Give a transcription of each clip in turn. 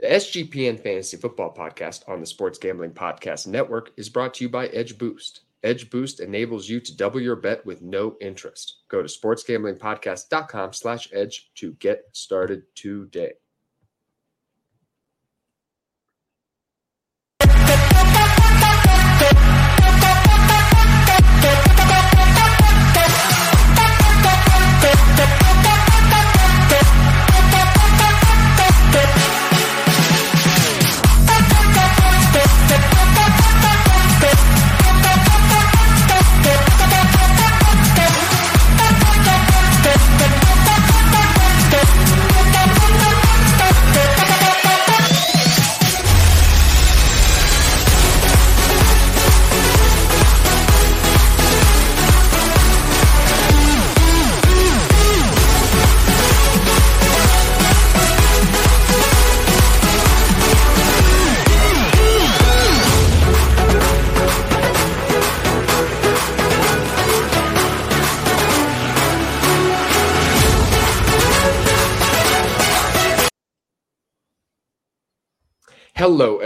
The SGPN Fantasy Football Podcast on the Sports Gambling Podcast Network is brought to you by Edge Boost. Edge Boost enables you to double your bet with no interest. Go to sportsgamblingpodcast.com slash edge to get started today.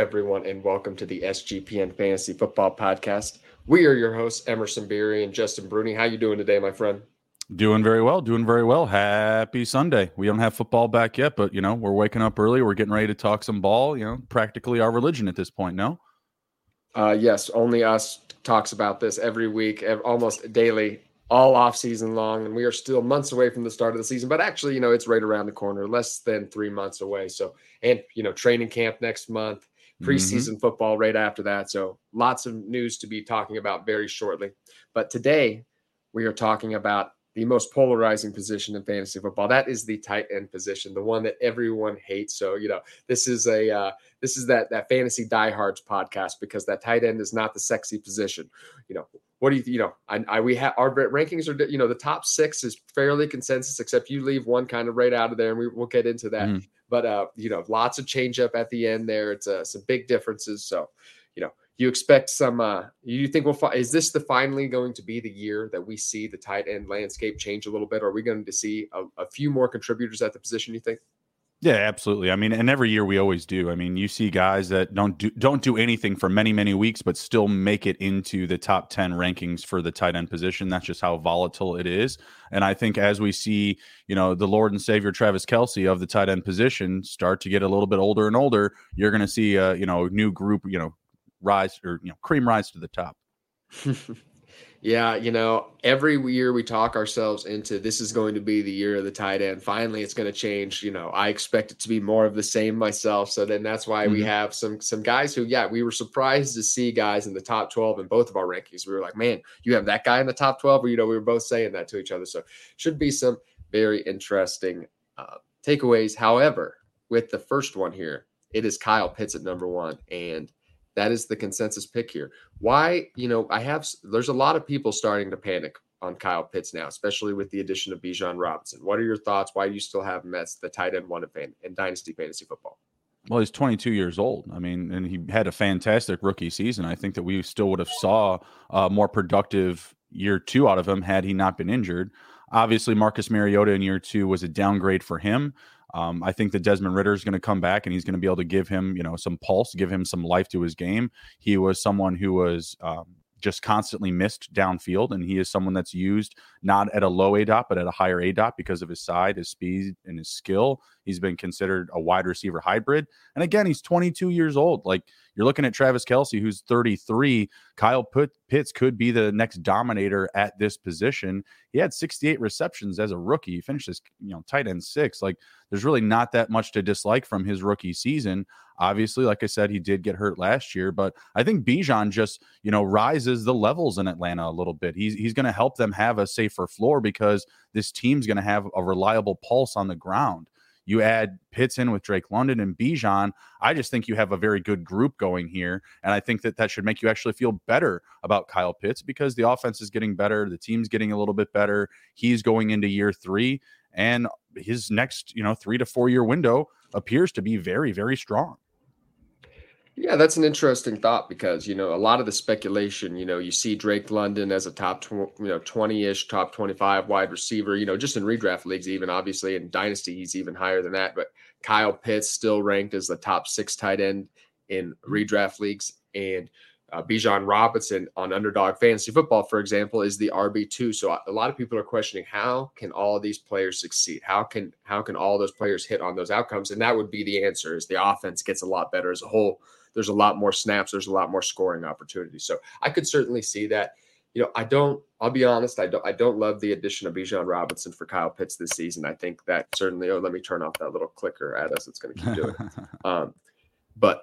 Everyone, and welcome to the SGPN Fantasy Football Podcast. We are your hosts, Emerson Beery and Justin Bruni. How you doing today, my friend? Doing very well. Doing very well. Happy Sunday. We don't have football back yet, but you know we're waking up early. We're getting ready to talk some ball. You know, practically our religion at this point. No. Uh, yes, only us talks about this every week, almost daily all off season long, and we are still months away from the start of the season. But actually, you know, it's right around the corner, less than three months away. So, and you know, training camp next month. Preseason mm-hmm. football right after that. So, lots of news to be talking about very shortly. But today, we are talking about the most polarizing position in fantasy football. That is the tight end position, the one that everyone hates. So you know, this is a uh, this is that that fantasy diehards podcast because that tight end is not the sexy position. You know, what do you you know? I, I we have our rankings are you know the top six is fairly consensus, except you leave one kind of right out of there, and we will get into that. Mm. But uh, you know, lots of change up at the end there. It's uh, some big differences. So you know, you expect some uh you think we'll fi- is this the finally going to be the year that we see the tight end landscape change a little bit are we going to see a, a, few more contributors at the position you think yeah absolutely. I mean and every year we always do. I mean you see guys that don't do don't do anything for many many weeks but still make it into the top 10 rankings for the tight end position. That's just how volatile it is. And i think as we see you know the lord and savior travis Kelce of the tight end position start to get a little bit older and older you're going to see a you know new group you know rise or you know cream rise to the top. yeah, you know, every year we talk ourselves into this is going to be the year of the tight end. Finally, it's going to change. You know, I expect it to be more of the same myself. So then that's why mm-hmm. we have some some guys who, yeah, we were surprised to see guys in the top twelve in both of our rankings. We were like, man, you have that guy in the top twelve, or you know, we were both saying that to each other. So should be some very interesting uh, takeaways. However, with the first one here, it is Kyle Pitts at number one, and that is the consensus pick here. Why, you know, I have there's a lot of people starting to panic on Kyle Pitts now, especially with the addition of Bijan Robinson. What are your thoughts? Why do you still have as the tight end one in, in Dynasty Fantasy Football? Well, he's 22 years old. I mean, and he had a fantastic rookie season. I think that we still would have saw a more productive year two out of him had he not been injured. Obviously, Marcus Mariota in year two was a downgrade for him. Um, I think that Desmond Ridder is going to come back and he's going to be able to give him, you know, some pulse, give him some life to his game. He was someone who was um, just constantly missed downfield, and he is someone that's used not at a low A dot, but at a higher A dot because of his side, his speed, and his skill. He's been considered a wide receiver hybrid. And again, he's 22 years old. Like you're looking at Travis Kelce, who's 33. Kyle Pitts could be the next dominator at this position. He had 68 receptions as a rookie. He finished as you know tight end six. Like there's really not that much to dislike from his rookie season. Obviously, like I said, he did get hurt last year, but I think Bijan just you know rises the levels in Atlanta a little bit. He's he's going to help them have a safer floor because this team's going to have a reliable pulse on the ground. You add Pitts in with Drake London and Bijan. I just think you have a very good group going here. And I think that that should make you actually feel better about Kyle Pitts because the offense is getting better. The team's getting a little bit better. He's going into year three. And his next, you know, three to four year window appears to be very, very strong. Yeah, that's an interesting thought because you know a lot of the speculation. You know, you see Drake London as a top, tw- you know, twenty-ish, top twenty-five wide receiver. You know, just in redraft leagues, even obviously in dynasty, he's even higher than that. But Kyle Pitts still ranked as the top six tight end in mm-hmm. redraft leagues, and uh, Bijan Robinson on Underdog Fantasy Football, for example, is the RB two. So a lot of people are questioning how can all these players succeed? How can how can all those players hit on those outcomes? And that would be the answer: is the offense gets a lot better as a whole. There's a lot more snaps. There's a lot more scoring opportunities. So I could certainly see that. You know, I don't. I'll be honest. I don't. I don't love the addition of Bijan Robinson for Kyle Pitts this season. I think that certainly. Oh, let me turn off that little clicker at us. It's going to keep doing it. Um, but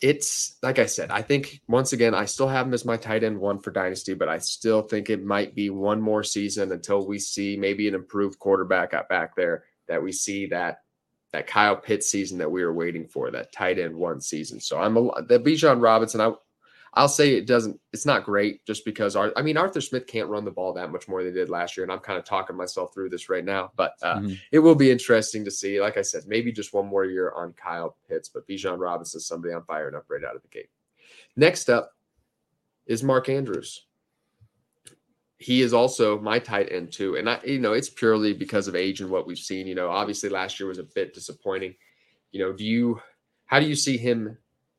it's like I said, I think once again, I still have him as my tight end one for Dynasty, but I still think it might be one more season until we see maybe an improved quarterback out back there that we see that that Kyle Pitts season that we were waiting for, that tight end one season. So I'm a the Bijan Robinson. I I'll say it doesn't. It's not great just because our, I mean Arthur Smith can't run the ball that much more than they did last year, and I'm kind of talking myself through this right now. But uh, mm-hmm. it will be interesting to see. Like I said, maybe just one more year on Kyle Pitts, but Bijan Robinson is somebody I'm firing up right out of the gate. Next up is Mark Andrews. He is also my tight end too, and I, you know, it's purely because of age and what we've seen. You know, obviously last year was a bit disappointing. You know, do you, how do you see him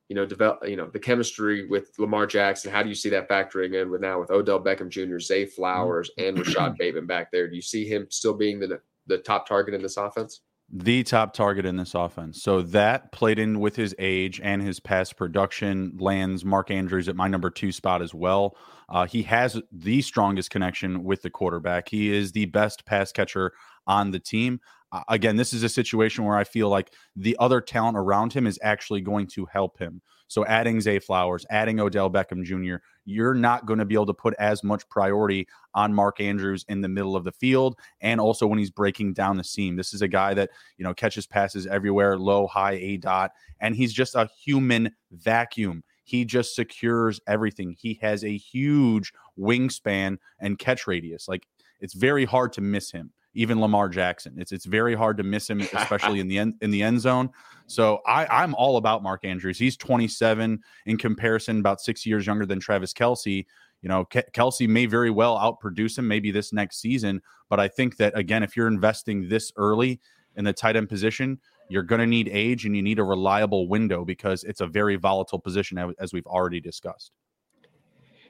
you know, develop, you know, the chemistry with Lamar Jackson. How do you see that factoring in with now with Odell Beckham Jr., Zay mm-hmm. Flowers, and Rashod Bateman back there? Do you see him still being the the top target in this offense? The top target in this offense. So that played in with his age and his past production lands Mark Andrews at my number two spot as well. Uh, he has the strongest connection with the quarterback. He is the best pass catcher on the team again, this is a situation where I feel like the other talent around him is actually going to help him. So adding Zay Flowers, adding Odell Beckham Jr., you're not going to be able to put as much priority on Mark Andrews in the middle of the field and also when he's breaking down the seam. This is a guy that, you know, catches passes everywhere, low, high, A dot, and he's just a human vacuum. He just secures everything. He has a huge wingspan and catch radius. Like it's very hard to miss him even Lamar Jackson. It's it's very hard to miss him, especially in the end in the end zone. So I, I'm all about Mark Andrews. He's 27 in comparison, about six years younger than Travis Kelce. You know, Ke- Kelce may very well outproduce him maybe this next season, but I think that again, if you're investing this early in the tight end position, you're going to need age and you need a reliable window because it's a very volatile position as we've already discussed.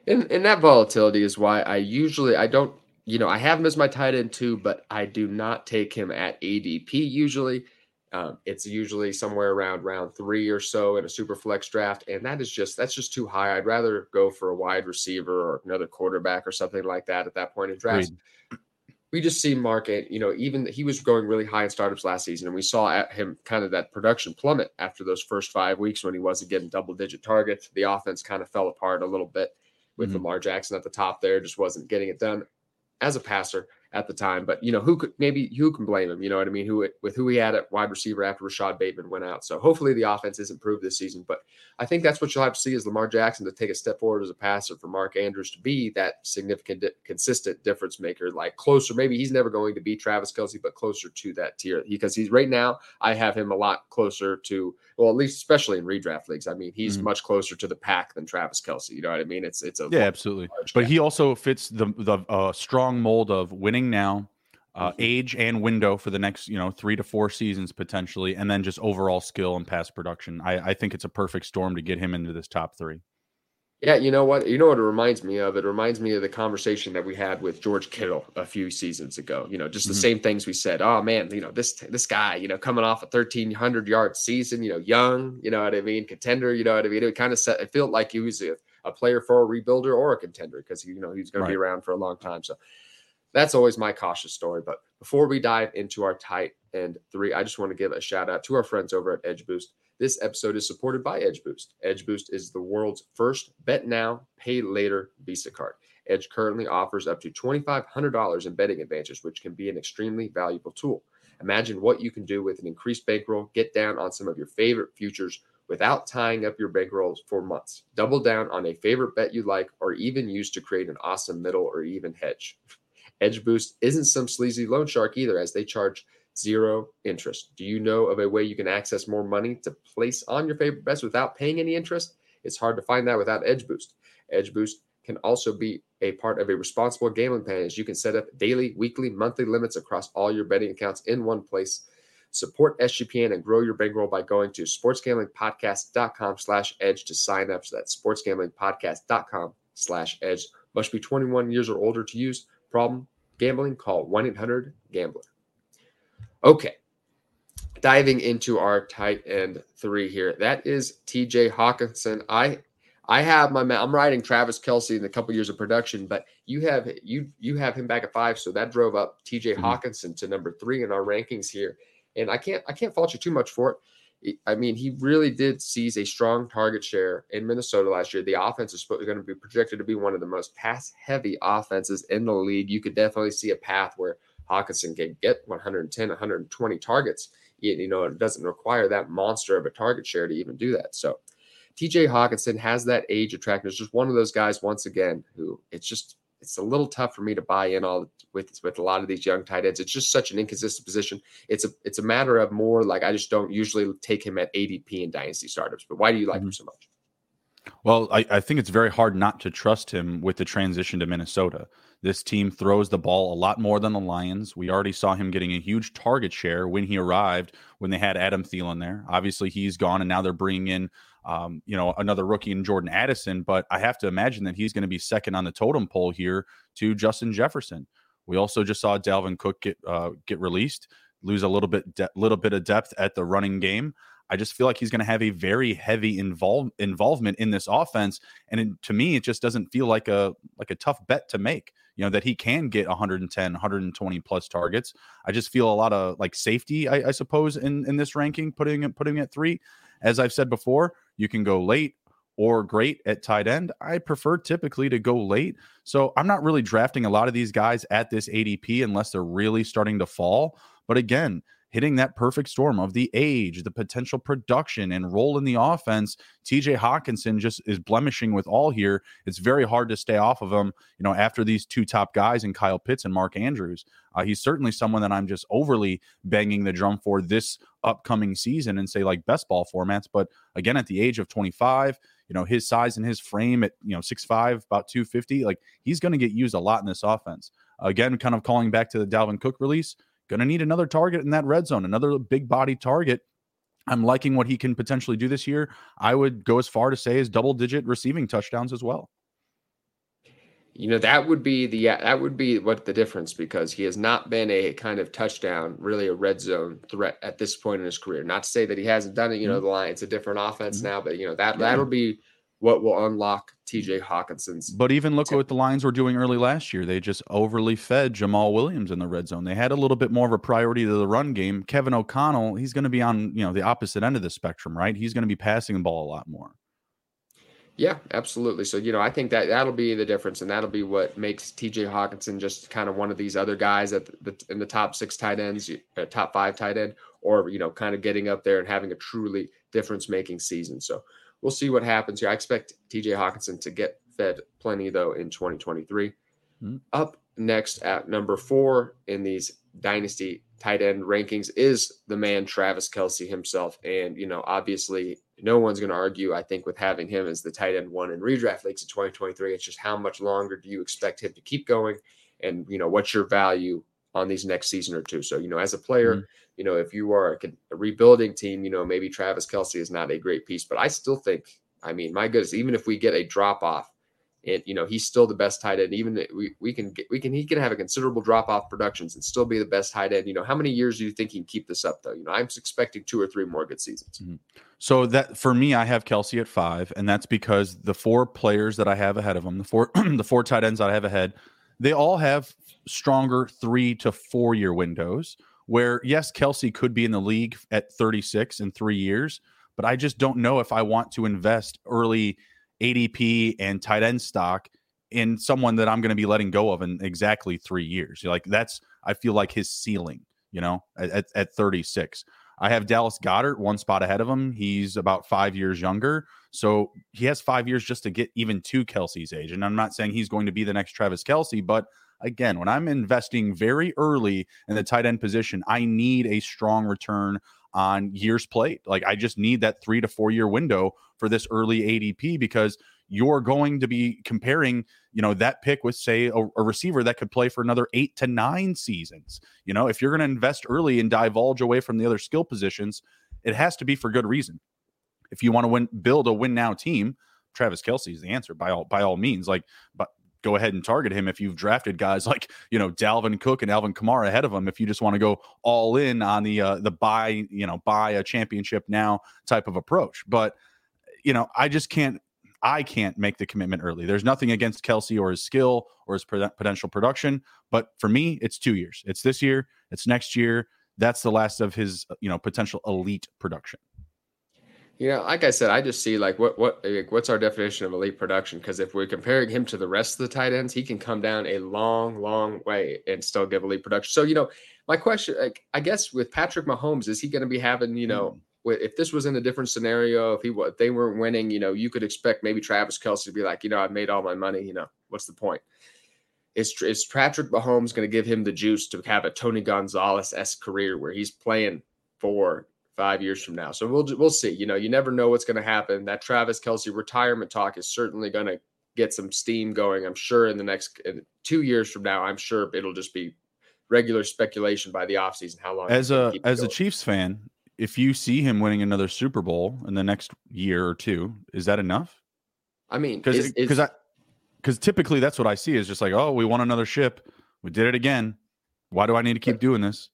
And, and that volatility is why I usually I don't you know, I have him as my tight end too, but I do not take him at ADP usually. Um, it's usually somewhere around round three or so in a super flex draft, and that is just that's just too high. I'd rather go for a wide receiver or another quarterback or something like that at that point in draft. We just see market, you know, even he was going really high in startups last season, and we saw at him kind of that production plummet after those first five weeks when he wasn't getting double digit targets. The offense kind of fell apart a little bit with mm-hmm. Lamar Jackson at the top there, just wasn't getting it done as a passer at the time. But you know, who could maybe who can blame him? You know what I mean? Who with who he had at wide receiver after Rashod Bateman went out. So hopefully the offense is improved this season. But I think that's what you'll have to see is Lamar Jackson to take a step forward as a passer for Mark Andrews to be that significant, di- consistent difference maker, like closer. Maybe he's never going to be Travis Kelce, but closer to that tier because he's right now. I have him a lot closer to well, at least especially in redraft leagues. I mean, he's mm-hmm. much closer to the pack than Travis Kelce. You know what I mean? It's it's a yeah, absolutely. But he also fits the the uh, strong mold of winning now uh, mm-hmm. age and window for the next you know three to four seasons potentially, and then just overall skill and pass production. I, I think it's a perfect storm to get him into this top three. Yeah, you know what? You know what it reminds me of? It reminds me of the conversation that we had with George Kittle a few seasons ago. You know, just the mm-hmm. same things we said. Oh man, you know this this guy, you know, coming off a thirteen hundred yard season, you know, young, you know what I mean, contender, you know what I mean. It kind of set. It felt like he was a, a player for a rebuilder or a contender because you know he's going right. to be around for a long time. So that's always my cautious story. But before we dive into our tight end three, I just want to give a shout out to our friends over at Edge Boost. This episode is supported by Edge Boost. Edge Boost is the world's first bet now, pay later Visa card. Edge currently offers up to $2,500 in betting advantages, which can be an extremely valuable tool. Imagine what you can do with an increased bankroll. Get down on some of your favorite futures without tying up your bankrolls for months. Double down on a favorite bet you like, or even use to create an awesome middle or even hedge. Edge Boost isn't some sleazy loan shark either, as they charge zero interest. Do you know of a way you can access more money to place on your favorite bets without paying any interest? It's hard to find that without Edge Boost. Edge Boost can also be a part of a responsible gambling plan as you can set up daily, weekly, monthly limits across all your betting accounts in one place. Support SGPN and grow your bankroll by going to sportsgamblingpodcast.com slash edge to sign up. So that's sportsgamblingpodcast.com slash edge. Must be 21 years or older to use. Problem gambling? Call 1-800-GAMBLER. Okay. Diving into our tight end three here. That is TJ Hockenson. I I have my man. I'm riding Travis Kelce in a couple years of production, but you have you you have him back at five, so that drove up TJ mm-hmm. Hockenson to number three in our rankings here. And I can't I can't fault you too much for it. I mean, he really did seize a strong target share in Minnesota last year. The offense is going to be projected to be one of the most pass heavy offenses in the league. You could definitely see a path where Hockenson can get 110, 120 targets. You know, it doesn't require that monster of a target share to even do that. So TJ Hockenson has that age attractiveness. Just one of those guys, once again, who it's just it's a little tough for me to buy in all with with a lot of these young tight ends. It's just such an inconsistent position. It's a it's a matter of more like I just don't usually take him at ADP in dynasty startups. But why do you like mm-hmm. him so much? Well, I, I think it's very hard not to trust him with the transition to Minnesota. This team throws the ball a lot more than the Lions. We already saw him getting a huge target share when he arrived, when they had Adam Thielen there. Obviously, he's gone, and now they're bringing in um, you know, another rookie in Jordan Addison, but I have to imagine that he's going to be second on the totem pole here to Justin Jefferson. We also just saw Dalvin Cook get uh, get released, lose a little bit de- little bit of depth at the running game. I just feel like he's going to have a very heavy involve involvement in this offense, and it, to me, it just doesn't feel like a like a tough bet to make. You know that he can get 110, 120 plus targets. I just feel a lot of like safety, I, I suppose, in in this ranking, putting it putting it three. As I've said before, you can go late or great at tight end. I prefer typically to go late. So I'm not really drafting a lot of these guys at this ADP unless they're really starting to fall. But again, hitting that perfect storm of the age, the potential production, and role in the offense. TJ Hockenson just is blemishing with all here. It's very hard to stay off of him, you know, after these two top guys in Kyle Pitts and Mark Andrews. Uh, he's certainly someone that I'm just overly banging the drum for this upcoming season and say like best ball formats. But again, at the age of 25, you know, his size and his frame at, you know, 6'5, about 250, like he's going to get used a lot in this offense. Again, kind of calling back to the Dalvin Cook release Going to need another target in that red zone, another big body target. I'm liking what he can potentially do this year. I would go as far to say as double digit receiving touchdowns as well. You know, that would be the that would be what the difference because he has not been a kind of touchdown, really a red zone threat at this point in his career. Not to say that he hasn't done it, you know, mm-hmm. the line, it's a different offense mm-hmm. now, but you know, that yeah. that'll be what will unlock TJ Hockenson's. But even look at what the Lions were doing early last year. They just overly fed Jamaal Williams in the red zone. They had a little bit more of a priority to the run game. Kevin O'Connell, he's going to be on, you know, the opposite end of the spectrum, right? He's going to be passing the ball a lot more. Yeah, absolutely. So, you know, I think that that'll be the difference, and that'll be what makes TJ Hockenson just kind of one of these other guys at the, in the top six tight ends, uh, top five tight end, or, you know, kind of getting up there and having a truly difference making season. So, we'll see what happens here. I expect TJ Hockenson to get fed plenty though in 2023. Mm-hmm. Up next at number four in these dynasty tight end rankings is the man Travis Kelce himself. And, you know, obviously no one's going to argue, I think, with having him as the tight end one in redraft leagues in 2023. It's just how much longer do you expect him to keep going? And, you know, what's your value on these next season or two? So, you know, as a player, mm-hmm you know, if you are a, rebuilding team, you know, maybe Travis Kelce is not a great piece, but I still think, I mean, my goodness, even if we get a drop off, and you know, he's still the best tight end. Even we, we can get, we can he can have a considerable drop off productions and still be the best tight end. You know, how many years do you think he can keep this up though? You know, I'm expecting two or three more good seasons. Mm-hmm. So that for me, I have Kelce at five, and that's because the four players that I have ahead of him, the four the four tight ends that I have ahead, they all have stronger three to four year windows where yes, Kelce could be in the league at 36 in three years, but I just don't know if I want to invest early ADP and tight end stock in someone that I'm going to be letting go of in exactly three years. Like that's, I feel like his ceiling, you know, at, at 36. I have Dallas Goedert one spot ahead of him. He's about five years younger. So he has five years just to get even to Kelce's age. And I'm not saying he's going to be the next Travis Kelce, but again, when I'm investing very early in the tight end position, I need a strong return on years played. Like I just need that three to four year window for this early ADP because you're going to be comparing, you know, that pick with say a, a, receiver that could play for another eight to nine seasons. You know, if you're going to invest early and divulge away from the other skill positions, it has to be for good reason. If you want to win, build a win now team, Travis Kelce is the answer by all by all means. Like, but go ahead and target him if you've drafted guys like you know Dalvin Cook and Alvin Kamara ahead of him. If you just want to go all in on the uh, the buy you know buy a championship now type of approach, but you know I just can't I can't make the commitment early. There's nothing against Kelce or his skill or his potential production, but for me, it's two years. It's this year. It's next year. That's the last of his you know potential elite production. You know, like I said, I just see like what what like, what's our definition of elite production? Because if we're comparing him to the rest of the tight ends, he can come down a long, long way and still give elite production. So you know, my question, like I guess with Patrick Mahomes, is he going to be having you know? Mm. If this was in a different scenario, if he if they weren't winning, you know, you could expect maybe Travis Kelce to be like, you know, I've made all my money. You know, what's the point? Is, is Patrick Mahomes going to give him the juice to have a Tony Gonzalez s career where he's playing for five years from now. So we'll we'll see. You know, you never know what's going to happen. That Travis Kelce retirement talk is certainly going to get some steam going. I'm sure in the next in two years from now, I'm sure it'll just be regular speculation by the offseason how long. As a as going. a Chiefs fan, if you see him winning another Super Bowl in the next year or two, is that enough? I mean, because because I because typically that's what I see is just like, oh, we won another ship, we did it again. Why do I need to keep doing this?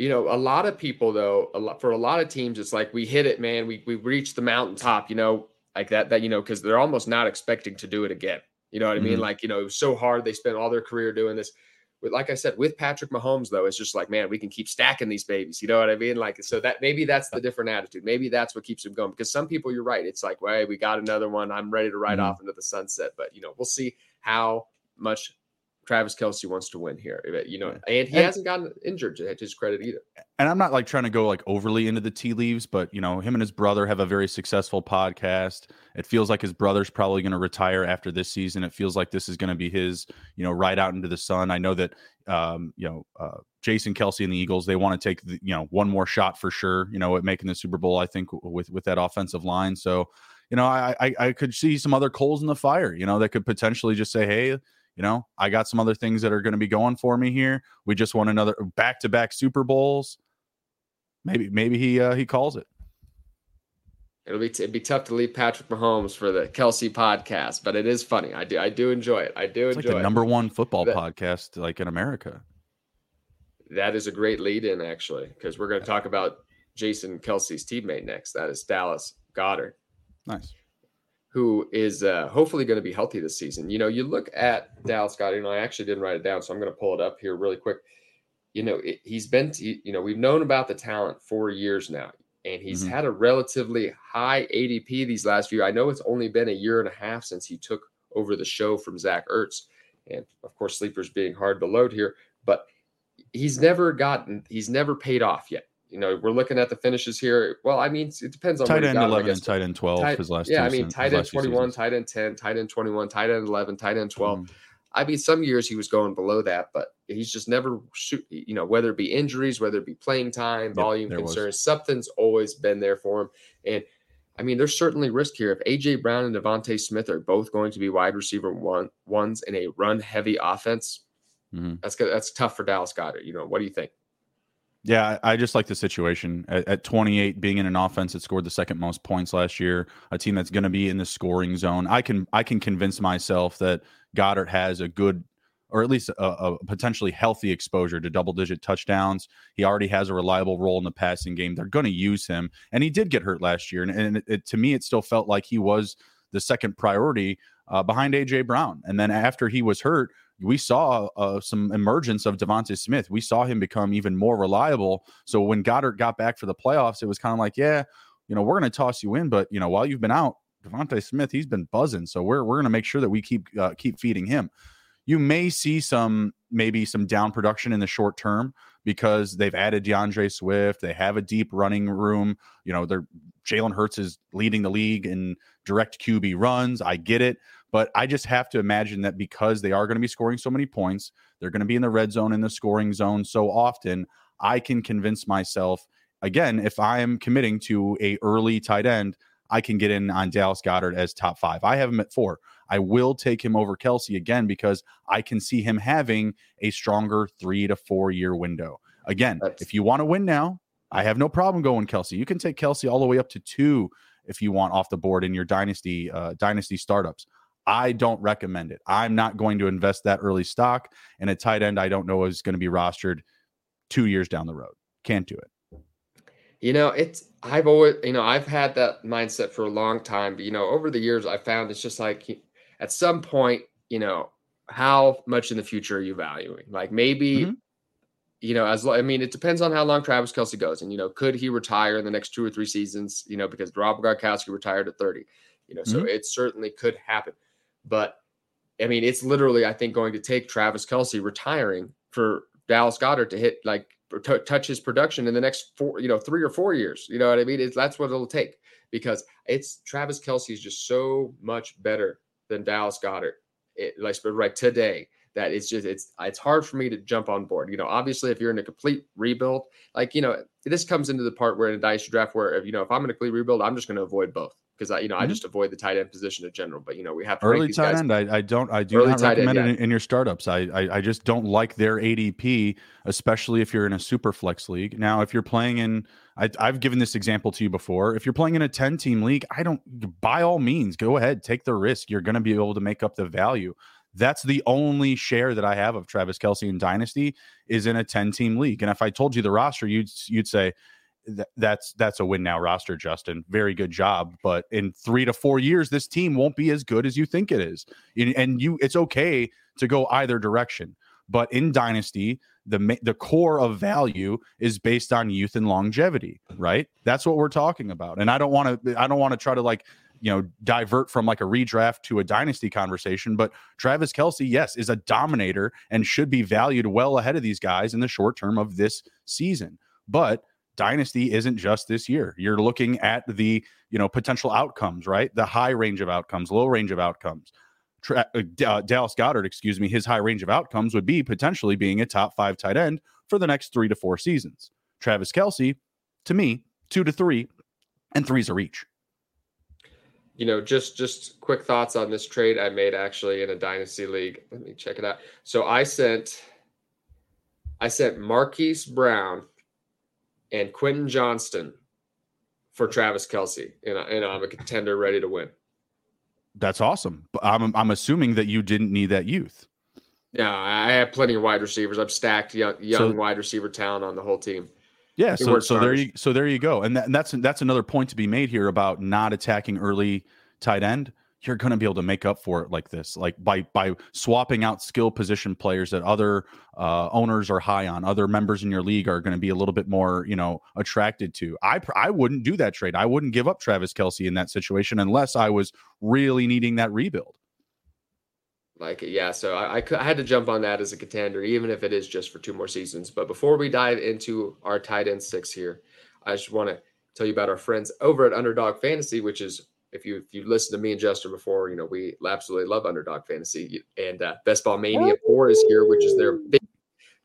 You know, a lot of people though, a lot, for a lot of teams, it's like we hit it, man. We we reached the mountaintop, you know, like that. That you know, because they're almost not expecting to do it again. You know what I mean? Mm-hmm. Like you know, it was so hard they spent all their career doing this. But like I said, with Patrick Mahomes though, it's just like, man, we can keep stacking these babies. You know what I mean? Like so that maybe that's the different attitude. Maybe that's what keeps them going. Because some people, you're right. It's like, well, we got another one. I'm ready to ride mm-hmm. off into the sunset. But you know, we'll see how much Travis Kelce wants to win here, you know, and he and, hasn't gotten injured to his credit either. And I'm not like trying to go like overly into the tea leaves, but you know, him and his brother have a very successful podcast. It feels like his brother's probably going to retire after this season. It feels like this is going to be his, you know, right out into the sun. I know that, um, you know, uh, Jason Kelce and the Eagles, they want to take, the, you know, one more shot for sure, you know, at making the Super Bowl, I think with, with that offensive line. So, you know, I, I, I could see some other coals in the fire, you know, that could potentially just say, Hey, you know, I got some other things that are going to be going for me here. We just won another back to back Super Bowls. Maybe, maybe he uh, he calls it. It'll be t- it'd be tough to leave Patrick Mahomes for the Kelce podcast, but it is funny. I do I do enjoy it. I do it's enjoy like the it. number one football podcast like in America. That is a great lead in actually, because we're going to talk about Jason Kelce's teammate next. That is Dallas Goedert. Nice who is uh, hopefully going to be healthy this season. You know, you look at Dallas Scott, and I actually didn't write it down, so I'm going to pull it up here really quick. You know, it, he's been, you know, we've known about the talent for years now, and he's mm-hmm. had a relatively high ADP these last few. I know it's only been a year and a half since he took over the show from Zach Ertz, and of course, sleepers being hard to load here, but he's never gotten, he's never paid off yet you know, we're looking at the finishes here. Well, I mean, it depends on tight end eleven and tight end twelve. Tight, his last yeah, I mean, tight end twenty one, tight end ten, tight end twenty one, tight end eleven, tight end 12 mm. I mean, some years he was going below that, but he's just never shoot. You know, whether it be injuries, whether it be playing time, volume yep, concerns, was. something's always been there for him. And I mean, there's certainly risk here. If AJ Brown and DeVonta Smith are both going to be wide receiver one ones in a run heavy offense, mm-hmm. that's good. That's tough for Dallas Goedert. You know, what do you think? Yeah, I just like the situation at, at, 28, being in an offense that scored the second most points last year, a team that's going to be in the scoring zone. I can I can convince myself that Goedert has a good, or at least a, a potentially healthy exposure to double digit touchdowns. He already has a reliable role in the passing game. They're going to use him, and he did get hurt last year, and, and it, it, to me, it still felt like he was the second priority uh, behind AJ Brown. And then after he was hurt, we saw uh, some emergence of DeVonta Smith. We saw him become even more reliable. So when Goedert got back for the playoffs, it was kind of like, yeah, you know, we're going to toss you in, but you know, while you've been out, DeVonta Smith, he's been buzzing. So we're we're going to make sure that we keep uh, keep feeding him. You may see some maybe some down production in the short term because they've added D'Andre Swift. They have a deep running room. You know, they're Jalen Hurts is leading the league in direct QB runs. I get it. But I just have to imagine that because they are going to be scoring so many points, they're going to be in the red zone in the scoring zone so often. I can convince myself again if I am committing to a early tight end, I can get in on Dallas Goedert as top five. I have him at four. I will take him over Kelce again because I can see him having a stronger three to four year window. Again, That's- if you want to win now, I have no problem going Kelce. You can take Kelce all the way up to two if you want off the board in your dynasty uh, dynasty startups. I don't recommend it. I'm not going to invest that early stock in a tight end I don't know is going to be rostered two years down the road. Can't do it. You know, it's I've always you know I've had that mindset for a long time, but you know over the years I found it's just like at some point you know how much in the future are you valuing? Like maybe. Mm-hmm. You know, as I mean, it depends on how long Travis Kelce goes, and you know, could he retire in the next two or three seasons? You know, because Rob Gronkowski retired at thirty. You know, mm-hmm. so it certainly could happen. But I mean, it's literally, I think, going to take Travis Kelce retiring for Dallas Goedert to hit like t- touch his production in the next four, you know, three or four years. You know what I mean? It's, that's what it'll take because it's Travis Kelce is just so much better than Dallas Goedert. It, like right today, that it's just it's it's hard for me to jump on board. You know, obviously, if you're in a complete rebuild, like you know, this comes into the part where in a dynasty draft where if you know if I'm in a complete rebuild, I'm just going to avoid both because I, you know, mm-hmm. I just avoid the tight end position in general. But you know, we have early tight end. I, I, don't. I do not recommend end, it in, in, your startups. I, I, I just don't like their ADP, especially if you're in a super flex league. Now, if you're playing in, I, I've given this example to you before. If you're playing in a 10 team league, I don't. By all means, go ahead, take the risk. You're going to be able to make up the value. That's the only share that I have of Travis Kelce in Dynasty is in a 10 team league. And if I told you the roster, you'd you'd say, that's that's a win now roster, Justin. Very good job. But in three to four years, this team won't be as good as you think it is. And you, it's okay to go either direction. But in Dynasty, the the core of value is based on youth and longevity, right? That's what we're talking about. And I don't want to I don't want to try to like you know divert from like a redraft to a dynasty conversation but travis kelce yes is a dominator and should be valued well ahead of these guys in the short term of this season but dynasty isn't just this year. You're looking at the, you know, potential outcomes, right? The high range of outcomes, low range of outcomes. Tra- uh, uh, Dallas Goedert, excuse me, his high range of outcomes would be potentially being a top five tight end for the next three to four seasons. Travis Kelce, to me, two to three, and threes are reach. You know, just just quick thoughts on this trade I made actually in a dynasty league. Let me check it out. So I sent I sent Marquise Brown and Quentin Johnston for Travis Kelce, and, and I'm a contender ready to win. That's awesome. I'm I'm assuming that you didn't need that youth. Yeah, I have plenty of wide receivers. I've stacked young, young so, wide receiver talent on the whole team. Yeah, so, so there you so there you go, and, that, and that's that's another point to be made here about not attacking early tight end you're going to be able to make up for it like this like by by swapping out skill position players that other uh, owners are high on other members in your league are going to be a little bit more you know attracted to. I i wouldn't do that trade. I wouldn't give up travis Kelce in that situation unless i was really needing that rebuild. Like yeah so I, I, I had to jump on that as a contender even if it is just for two more seasons. But before we dive into our tight end six here i just want to tell you about our friends over at underdog fantasy which is if you if you listened to me and Justin before, you know we absolutely love underdog fantasy. And uh, Best Ball Mania Four is here, which is their big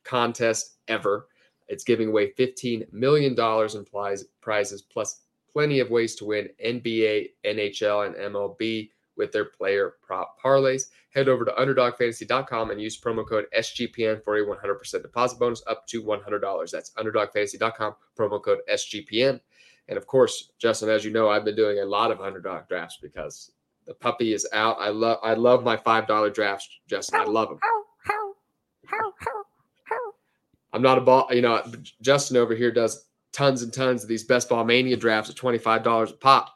contest ever. It's giving away fifteen million dollars in prize, prizes plus plenty of ways to win NBA, NHL, and MLB with their player prop parlays. Head over to underdogfantasy.com and use promo code SGPN for a 100% deposit bonus up to $100. That's underdogfantasy.com, promo code SGPN. And of course, Justin, as you know, I've been doing a lot of underdog drafts because the puppy is out. I love I love my five dollar drafts, Justin. I love them. How? I'm not a ball, you know. Justin over here does tons and tons of these best ball mania drafts at twenty five dollars a pop.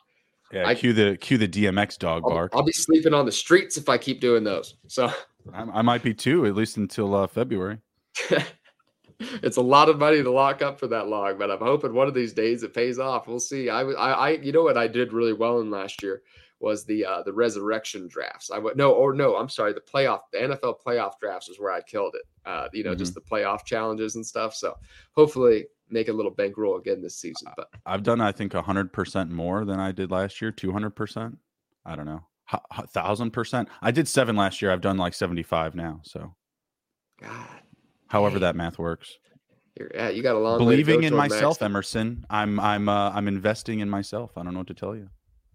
Yeah, I, cue the cue the DMX dog bark. I'll, I'll, be sleeping on the streets if I keep doing those. So I, I might be too, at least until uh, February. it's a lot of money to lock up for that long, but I'm hoping one of these days it pays off. We'll see. I, I, I you know what I did really well in last year was the uh, the resurrection drafts. I went no, or no, I'm sorry, the playoff, the NFL playoff drafts is where I killed it. Uh, you know, mm-hmm. just the playoff challenges and stuff. So hopefully make a little bankroll again this season. But I've done, I think, hundred percent more than I did last year. Two hundred percent. I don't know, thousand percent. I did seven last year. I've done like seventy five now. So, God, however that math works. You're, yeah, you got a long believing in myself, Emerson. I'm I'm uh, I'm investing in myself. I don't know what to tell you.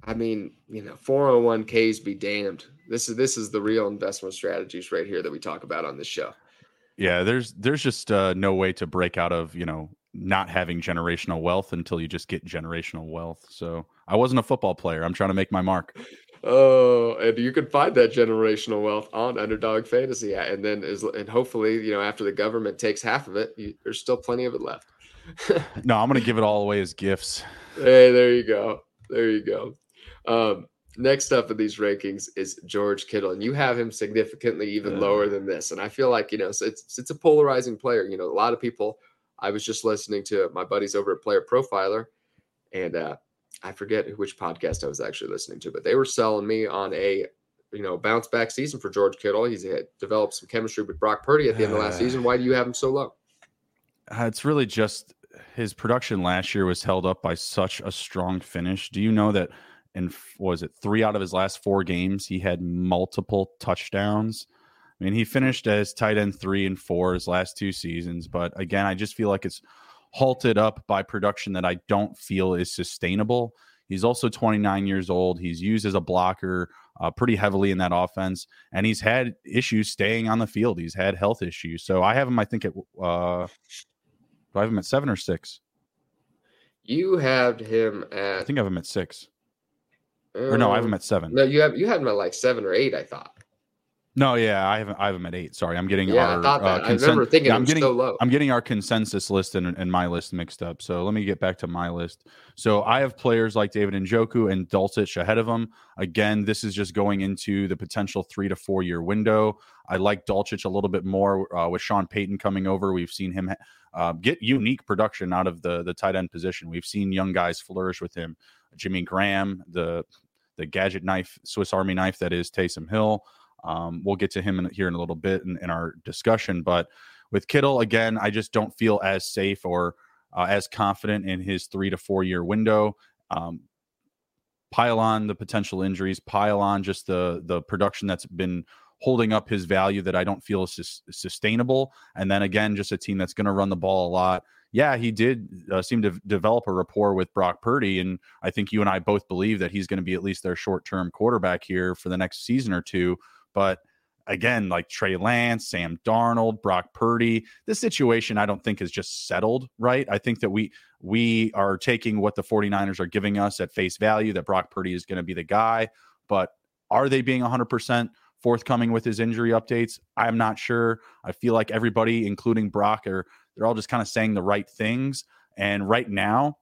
I mean, you know, 401ks be damned. This is this is the real investment strategies right here that we talk about on this show. Yeah, there's there's just uh, no way to break out of you know not having generational wealth until you just get generational wealth. So I wasn't a football player. I'm trying to make my mark. Oh, and you can find that generational wealth on Underdog Fantasy, and then is and hopefully you know after the government takes half of it, you, there's still plenty of it left. no, I'm going to give it all away as gifts. Hey, there you go. There you go. Um, next up in these rankings is George Kittle, and you have him significantly even lower than this. And I feel like you know it's it's a polarizing player. You know, a lot of people. I was just listening to my buddies over at Player Profiler, and uh, I forget which podcast I was actually listening to, but they were selling me on a you know bounce back season for George Kittle. He's had developed some chemistry with Brock Purdy at the end of last season. Why do you have him so low? Uh, it's really just his production last year was held up by such a strong finish. Do you know that in was it three out of his last four games he had multiple touchdowns i mean he finished as tight end three and four his last two seasons but again i just feel like it's halted up by production that i don't feel is sustainable. He's also 29 years old. He's used as a blocker uh, pretty heavily in that offense and he's had issues staying on the field. He's had health issues. So i have him i think at uh do i have him at seven or six? You have him at i think i have him at six. Or no, I have him um, at seven. No, you have you had him at like seven or eight, I thought. No, yeah, I have I have him at eight. Sorry, I'm getting yeah, our. I thought that. Uh, consen- I remember thinking yeah, I'm getting, so low. I'm getting our consensus list and, and my list mixed up. So let me get back to my list. So I have players like David Njoku and Dulcich ahead of him. Again, this is just going into the potential three to four year window. I like Dulcich a little bit more uh, with Sean Payton coming over. We've seen him uh, get unique production out of the the tight end position. We've seen young guys flourish with him. Jimmy Graham, the the gadget knife, Swiss Army knife that is Taysom Hill. Um, we'll get to him in, here in a little bit in, in, our discussion. But with Kittle, again, I just don't feel as safe or uh, as confident in his three to four year window. Um, pile on the potential injuries, pile on just the the production that's been holding up his value that I don't feel is sustainable. And then again, just a team that's going to run the ball a lot yeah, he did uh, seem to develop a rapport with Brock Purdy. And I think you and I both believe that he's going to be at least their short term quarterback here for the next season or two. But again, like Trey Lance, Sam Darnold, Brock Purdy, this situation I don't think is just settled, right? I think that we we are taking what the 49ers are giving us at face value that Brock Purdy is going to be the guy, but are they being 100% forthcoming with his injury updates? I'm not sure. I feel like everybody including Brock are they're all just kind of saying the right things. And right now,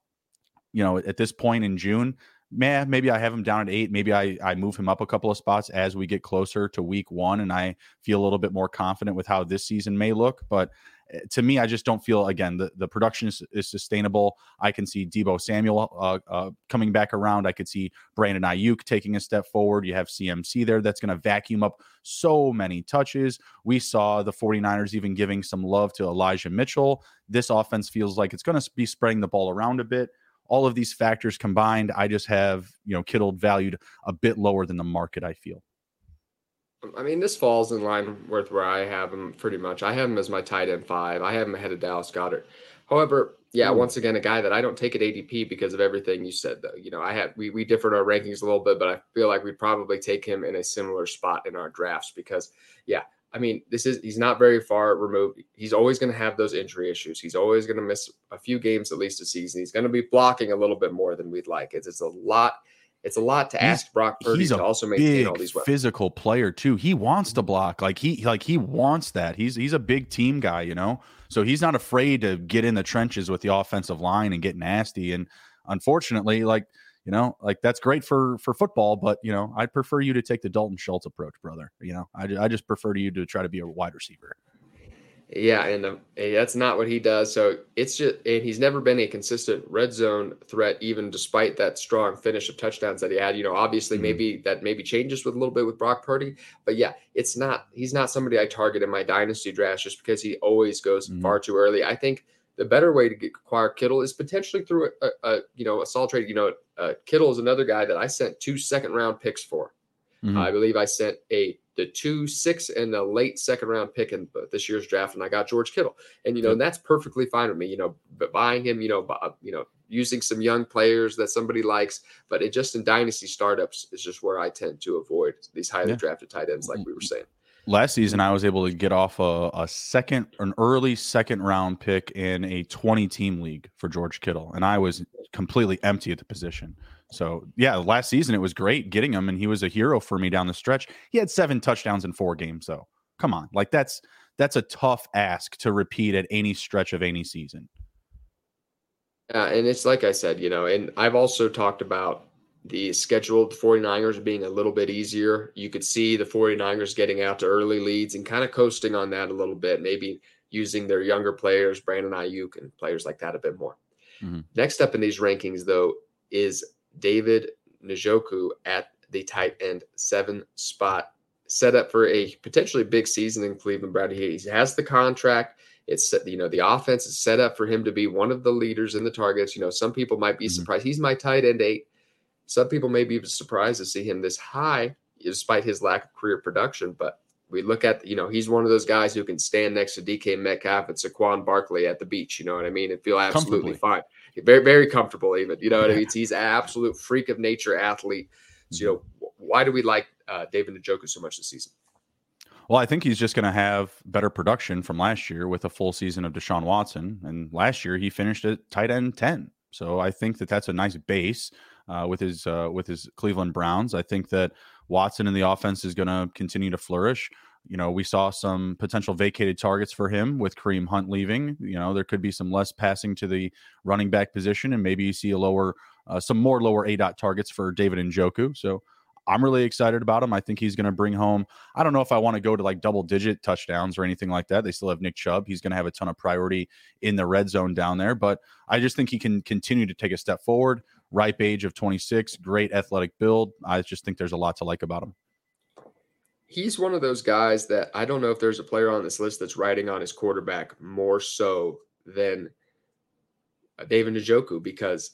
you know, at this point in June, man, maybe I have him down at eight. Maybe I, I move him up a couple of spots as we get closer to week one and I feel a little bit more confident with how this season may look. But Eh, to me, I just don't feel again the, the production is, is sustainable. I can see Deebo Samuel uh, uh, coming back around. I could see Brandon Aiyuk taking a step forward. You have CMC there that's going to vacuum up so many touches. We saw the 49ers even giving some love to Elijah Mitchell. This offense feels like it's going to be spreading the ball around a bit. All of these factors combined, I just have you know Kittle valued a bit lower than the market. I feel. I mean, this falls in line with where I have him pretty much. I have him as my tight end five. I have him ahead of Dallas Goedert. However, yeah, Ooh. once again, a guy that I don't take at ADP because of everything you said, though. You know, I had we we differed our rankings a little bit, but I feel like we'd probably take him in a similar spot in our drafts because, yeah, I mean, this is he's not very far removed. He's always going to have those injury issues. He's always going to miss a few games at least a season. He's going to be blocking a little bit more than we'd like. It's, it's a lot it's a lot to he's, ask Brock Purdy to also maintain all these weapons. physical player too. He wants to block. Like he like he wants that. He's he's a big team guy, you know. So he's not afraid to get in the trenches with the offensive line and get nasty. And unfortunately, like you know, like that's great for for football, but you know, I'd prefer you to take the Dalton Schultz approach, brother. You know, I, I just prefer to you to try to be a wide receiver. Yeah, and um, that's not what he does. So it's just, and he's never been a consistent red zone threat, even despite that strong finish of touchdowns that he had. You know, obviously, mm-hmm. maybe that maybe changes with a little bit with Brock Purdy, but yeah, it's not. He's not somebody I target in my dynasty draft just because he always goes mm-hmm. far too early. I think the better way to get, acquire Kittle is potentially through a, a, a you know a solid trade. You know, uh, Kittle is another guy that I sent two second round picks for. Mm-hmm. I believe I sent a the two six and the late second round pick in this year's draft, and I got George Kittle, and you know, and that's perfectly fine with me. You know, but buying him, you know, you know, using some young players that somebody likes, but it just in dynasty startups is just where I tend to avoid these highly yeah. drafted tight ends, like we were saying. Last season, I was able to get off a, a second, an early second round pick in a 20 team league for George Kittle, and I was completely empty at the position. So yeah, last season it was great getting him, and he was a hero for me down the stretch. He had seven touchdowns in four games, though. Come on, like that's that's a tough ask to repeat at any stretch of any season. Yeah, and it's like I said, you know, and I've also talked about the schedule of the 49ers being a little bit easier. You could see the 49ers getting out to early leads and kind of coasting on that a little bit, maybe using their younger players, Brandon Aiyuk and players like that a bit more. Mm-hmm. Next up in these rankings, though, is David Njoku at the tight end seven spot, set up for a potentially big season in Cleveland. Brad, he has the contract. It's set, you know, the offense is set up for him to be one of the leaders in the targets. You know, some people might be mm-hmm. surprised. He's my tight end eight. Some people may be surprised to see him this high, despite his lack of career production. But we look at, you know, he's one of those guys who can stand next to DK Metcalf and Saquon Barkley at the beach. You know what I mean? And feel absolutely fine very very comfortable even you know what i mean he's an absolute freak of nature athlete so you know why do we like uh, david Njoku so much this season well, I think he's just going to have better production from last year with a full season of Deshaun Watson. And last year he finished at tight end 10. So I think that that's a nice base uh, with his uh, with his Cleveland Browns. I think that Watson in the offense is going to continue to flourish you know, we saw some potential vacated targets for him with Kareem Hunt leaving. You know, there could be some less passing to the running back position, and maybe you see a lower, uh, some more lower aDOT targets for David Njoku. So I'm really excited about him. I think he's going to bring home. I don't know if I want to go to like double digit touchdowns or anything like that. They still have Nick Chubb. He's going to have a ton of priority in the red zone down there, but I just think he can continue to take a step forward. Ripe age of 26, great athletic build. I just think there's a lot to like about him he's one of those guys that I don't know if there's a player on this list that's riding on his quarterback more so than David Njoku because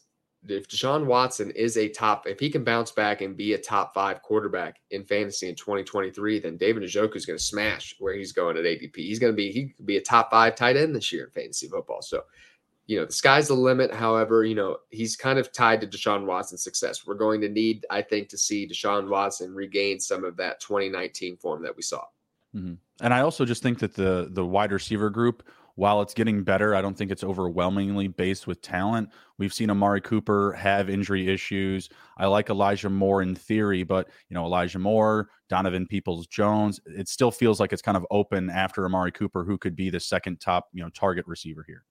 if Deshaun Watson is a top, if he can bounce back and be a top five quarterback in fantasy in 2023, then David Njoku is going to smash where he's going at ADP. He's going to be, he could be a top five tight end this year in fantasy football. So you know, the sky's the limit. However, you know, he's kind of tied to Deshaun Watson's success. We're going to need, I think, to see Deshaun Watson regain some of that 2019 form that we saw. Mm-hmm. And I also just think that the the wide receiver group, while it's getting better, I don't think it's overwhelmingly based with talent. We've seen Amari Cooper have injury issues. I like Elijah Moore in theory, but you know, Elijah Moore, Donovan Peoples Jones, it still feels like it's kind of open after Amari Cooper, who could be the second top, you know, target receiver here.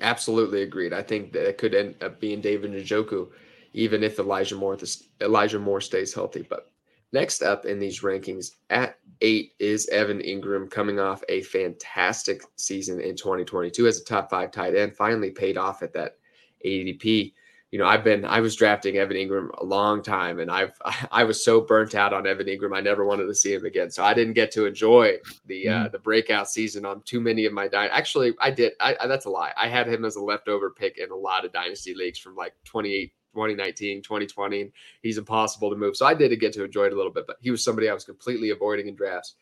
Absolutely agreed. I think that it could end up being David Njoku, even if Elijah Moore Elijah Moore stays healthy. But next up in these rankings at eight is Evan Engram, coming off a fantastic season in 2022 as a top five tight end. Finally paid off at that ADP you know, I've been I was drafting Evan Engram a long time, and I've I was so burnt out on Evan Engram, I never wanted to see him again. So I didn't get to enjoy the mm. uh, the breakout season on too many of my dy- actually I did. I, I, that's a lie. I had him as a leftover pick in a lot of dynasty leagues from like 28 2019, 2020. He's impossible to move. So I did get to enjoy it a little bit, but he was somebody I was completely avoiding in drafts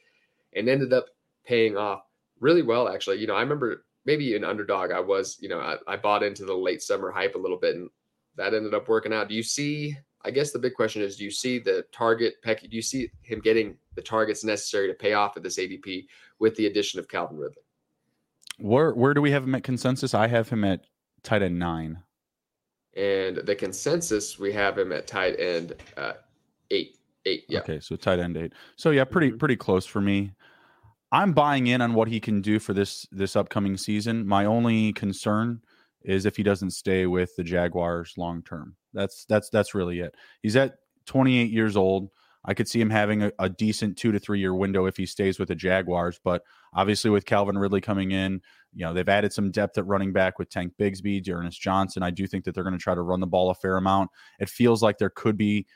and ended up paying off really well, actually. You know, I remember maybe an underdog. I was, you know, I, I bought into the late summer hype a little bit and that ended up working out. Do you see? I guess the big question is: Do you see the target? Peck? Do you see him getting the targets necessary to pay off at this ADP with the addition of Calvin Ridley? Where Where do we have him at consensus? I have him at tight end nine, and the consensus we have him at tight end uh, eight. Eight. Yeah. Okay, so tight end eight. So yeah, pretty mm-hmm. pretty close for me. I'm buying in on what he can do for this this upcoming season. My only concern is if he doesn't stay with the Jaguars long term. That's that's that's really it. He's at 28 years old. I could see him having a, a, decent two to three year window if he stays with the Jaguars. But obviously, with Calvin Ridley coming in, you know they've added some depth at running back with Tank Bigsby, D'Ernest Johnson. I do think that they're going to try to run the ball a fair amount. It feels like there could be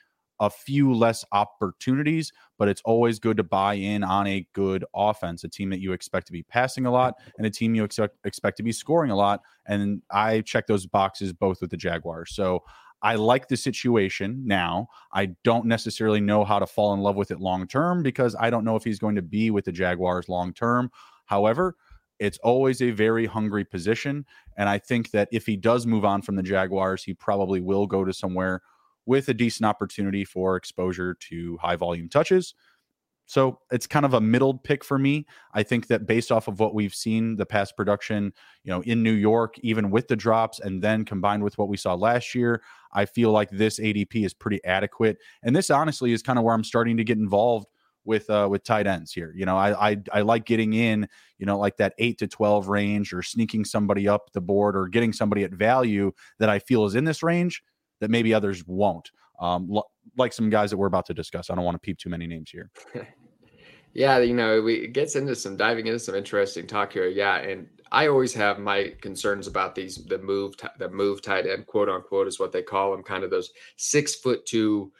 a few less opportunities, but it's always good to buy in on a good offense, a team that you expect to be passing a lot and a team you expect expect to be scoring a lot. And I check those boxes both with the Jaguars. So I like the situation now. I don't necessarily know how to fall in love with it long term because I don't know if he's going to be with the Jaguars long term. However, it's always a very hungry position. And I think that if he does move on from the Jaguars, he probably will go to somewhere with a decent opportunity for exposure to high volume touches. So it's kind of a middled pick for me. I think that based off of what we've seen, the past production, you know, in New York, even with the drops, and then combined with what we saw last year, I feel like this ADP is pretty adequate. And this honestly is kind of where I'm starting to get involved with uh with tight ends here. You know, I I, I like getting in, you know, like that eight to twelve range or sneaking somebody up the board or getting somebody at value that I feel is in this range that maybe others won't. Um, like some guys that we're about to discuss. I don't want to peep too many names here. yeah, you know, we it gets into some diving into some interesting talk here. Yeah, and I always have my concerns about these the move the move tight end quote unquote is what they call them, kind of those six foot two,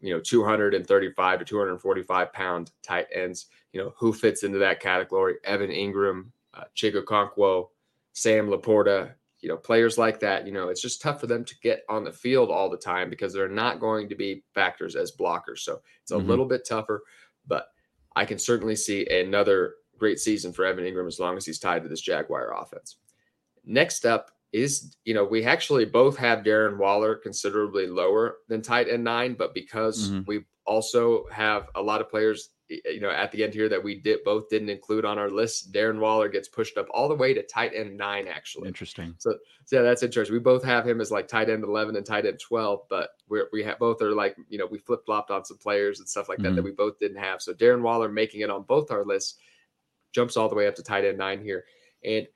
you know, two hundred and thirty five to two hundred forty five pound tight ends. You know, who fits into that category? Evan Engram, uh, Okonkwo, Sam LaPorta, you know, players like that, you know, it's just tough for them to get on the field all the time because they're not going to be factors as blockers. So it's a mm-hmm. little bit tougher, but I can certainly see another great season for Evan Engram as long as he's tied to this Jaguar offense. Next up is, you know, we actually both have Darren Waller considerably lower than tight end nine, but because mm-hmm. we also have a lot of players you know, at the end here that we did both didn't include on our list. Darren Waller gets pushed up all the way to tight end nine, actually. Interesting. So, so yeah, that's interesting. We both have him as like tight end eleven and tight end twelve, but we're we have both are like you know we flip flopped on some players and stuff like that mm-hmm. that we both didn't have. So Darren Waller making it on both our lists jumps all the way up to tight end nine here, and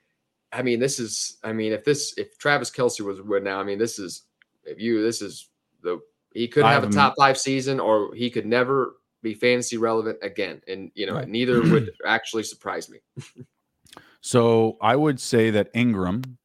I mean this is I mean if this if Travis Kelce was win now, I mean this is if you this is the he could have a top five season or he could never be fantasy relevant again. And, you know, right. neither would actually surprise me. so I would say that Engram,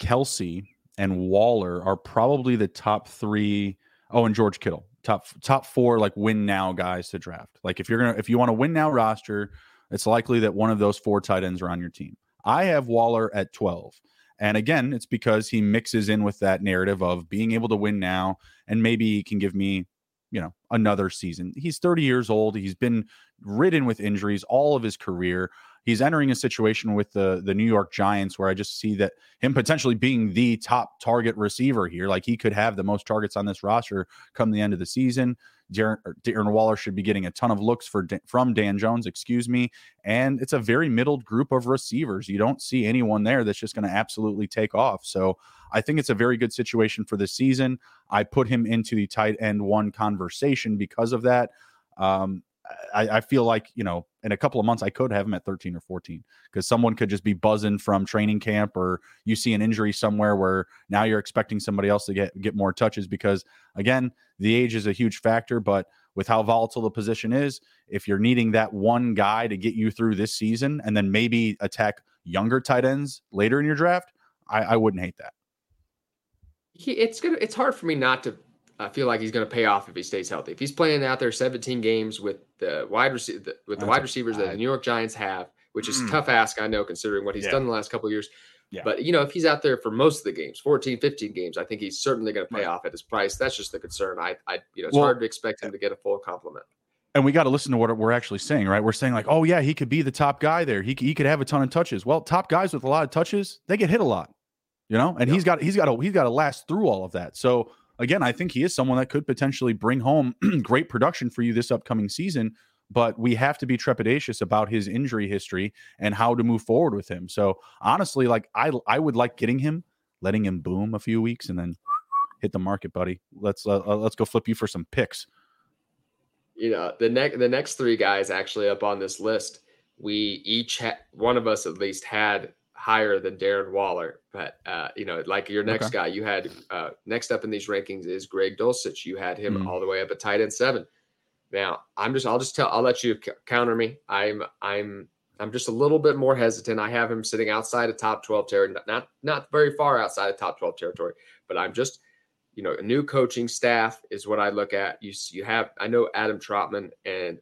Kelce, and Waller are probably the top three. Oh, and George Kittle, top top four like win now guys to draft. Like if you're gonna if you want to win now roster, it's likely that one of those four tight ends are on your team. I have Waller at 12. And again, it's because he mixes in with that narrative of being able to win now and maybe he can give me you know another season. He's 30 years old. He's been ridden with injuries all of his career. He's entering a situation with the the New York Giants where I just see that him potentially being the top target receiver here. Like he could have the most targets on this roster come the end of the season. Darren, Darren Waller should be getting a ton of looks for from Dan Jones, excuse me. And it's a very middled group of receivers. You don't see anyone there that's just going to absolutely take off. So I think it's a very good situation for this season. I put him into the tight end one conversation because of that. Um, I, I, feel like you know in a couple of months I could have him at 13 or 14 because someone could just be buzzing from training camp or you see an injury somewhere where now you're expecting somebody else to get get more touches because again the age is a huge factor but with how volatile the position is if you're needing that one guy to get you through this season and then maybe attack younger tight ends later in your draft I, I wouldn't hate that. He, it's gonna it's hard for me not to I feel like he's going to pay off if he stays healthy. If he's playing out there 17 games with the wide receiver with the wide receivers that the New York Giants have, which is mm. tough ask, I know, considering what he's yeah. done the last couple years. Yeah. But you know, if he's out there for most of the games, 14, 15 games, I think he's certainly going to pay right. off at his price. That's just the concern. I, I you know, it's well, hard to expect him to get a full complement. And we got to listen to what we're actually saying, right? We're saying like, oh yeah, he could be the top guy there. He he could have a ton of touches. Well, top guys with a lot of touches, they get hit a lot you know, and he's got he's got to he's got to last through all of that. So again, I think he is someone that could potentially bring home great production for you this upcoming season. But we have to be trepidatious about his injury history and how to move forward with him. So honestly, like I I would like getting him, letting him boom a few weeks, and then hit the market, buddy. Let's uh, uh let's go flip you for some picks. You know the next the next three guys actually up on this list. We each had one of us at least had higher than Darren Waller. But uh, you know, like your next okay. guy, you had uh, next up in these rankings is Greg Dulcich. You had him mm all the way up at tight end seven. Now, I'm just I'll just tell I'll let you counter me. I'm I'm I'm just a little bit more hesitant. I have him sitting outside of top 12 territory, not not very far outside of top 12 territory, but I'm just you know, a new coaching staff is what I look at. You you have I know Adam Trautman and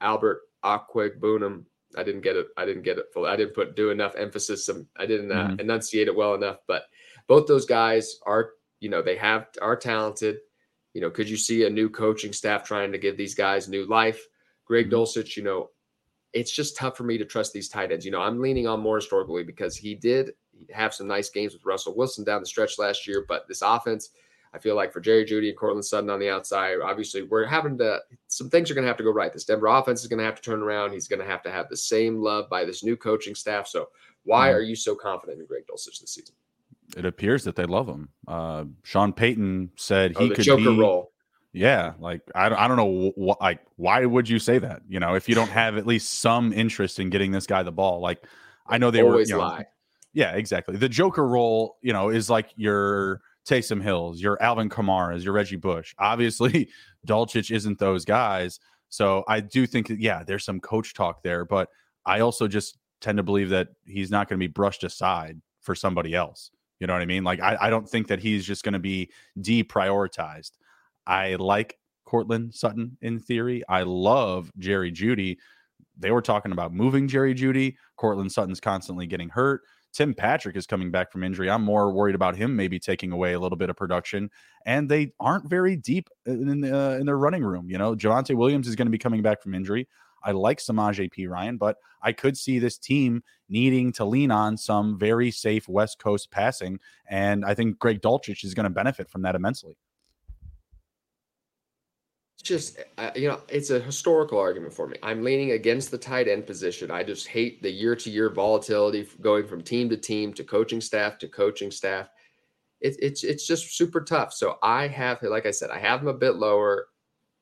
Albert Okwuegbunam. I didn't get it. I didn't get it full. I didn't put do enough emphasis. Some I didn't uh, mm-hmm. enunciate it well enough. But both those guys are you know they have are talented. You know, could you see a new coaching staff trying to give these guys new life? Greg mm-hmm. Dulcich, you know, it's just tough for me to trust these tight ends. You know, I'm leaning on Morris historically because he did have some nice games with Russell Wilson down the stretch last year, but this offense I feel like for Jerry Jeudy and Courtland Sutton on the outside, obviously we're having to some things are going to have to go right. This Denver offense is going to have to turn around. He's going to have to have the same love by this new coaching staff. So why mm. are you so confident in Greg Dulcich this season? It appears that they love him. Uh, Sean Payton said he oh, could Joker be, role. Yeah, like I, I don't know wh- like why would you say that? You know, if you don't have at least some interest in getting this guy the ball, like I know they Always were. You know, lie. Yeah, exactly. The Joker role, you know, is like your Taysom Hills, your Alvin Kamara's, your Reggie Bush. Obviously, Dulcich isn't those guys. So I do think that, yeah, there's some coach talk there, but I also just tend to believe that he's not going to be brushed aside for somebody else. You know what I mean? Like, I, I don't think that he's just going to be deprioritized. I like Courtland Sutton in theory. I love Jerry Jeudy. They were talking about moving Jerry Jeudy. Courtland Sutton's constantly getting hurt. Tim Patrick is coming back from injury. I'm more worried about him maybe taking away a little bit of production. And they aren't very deep in uh, in their running room. You know, Javonte Williams is going to be coming back from injury. I like Samaje Perine, but I could see this team needing to lean on some very safe West Coast passing. And I think Greg Dulcich is going to benefit from that immensely just uh, you know it's a historical argument for me. I'm leaning against the tight end position. I just hate the year to year volatility going from team to team to coaching staff to coaching staff. It, it's it's just super tough. So i have like i said i have them a bit lower.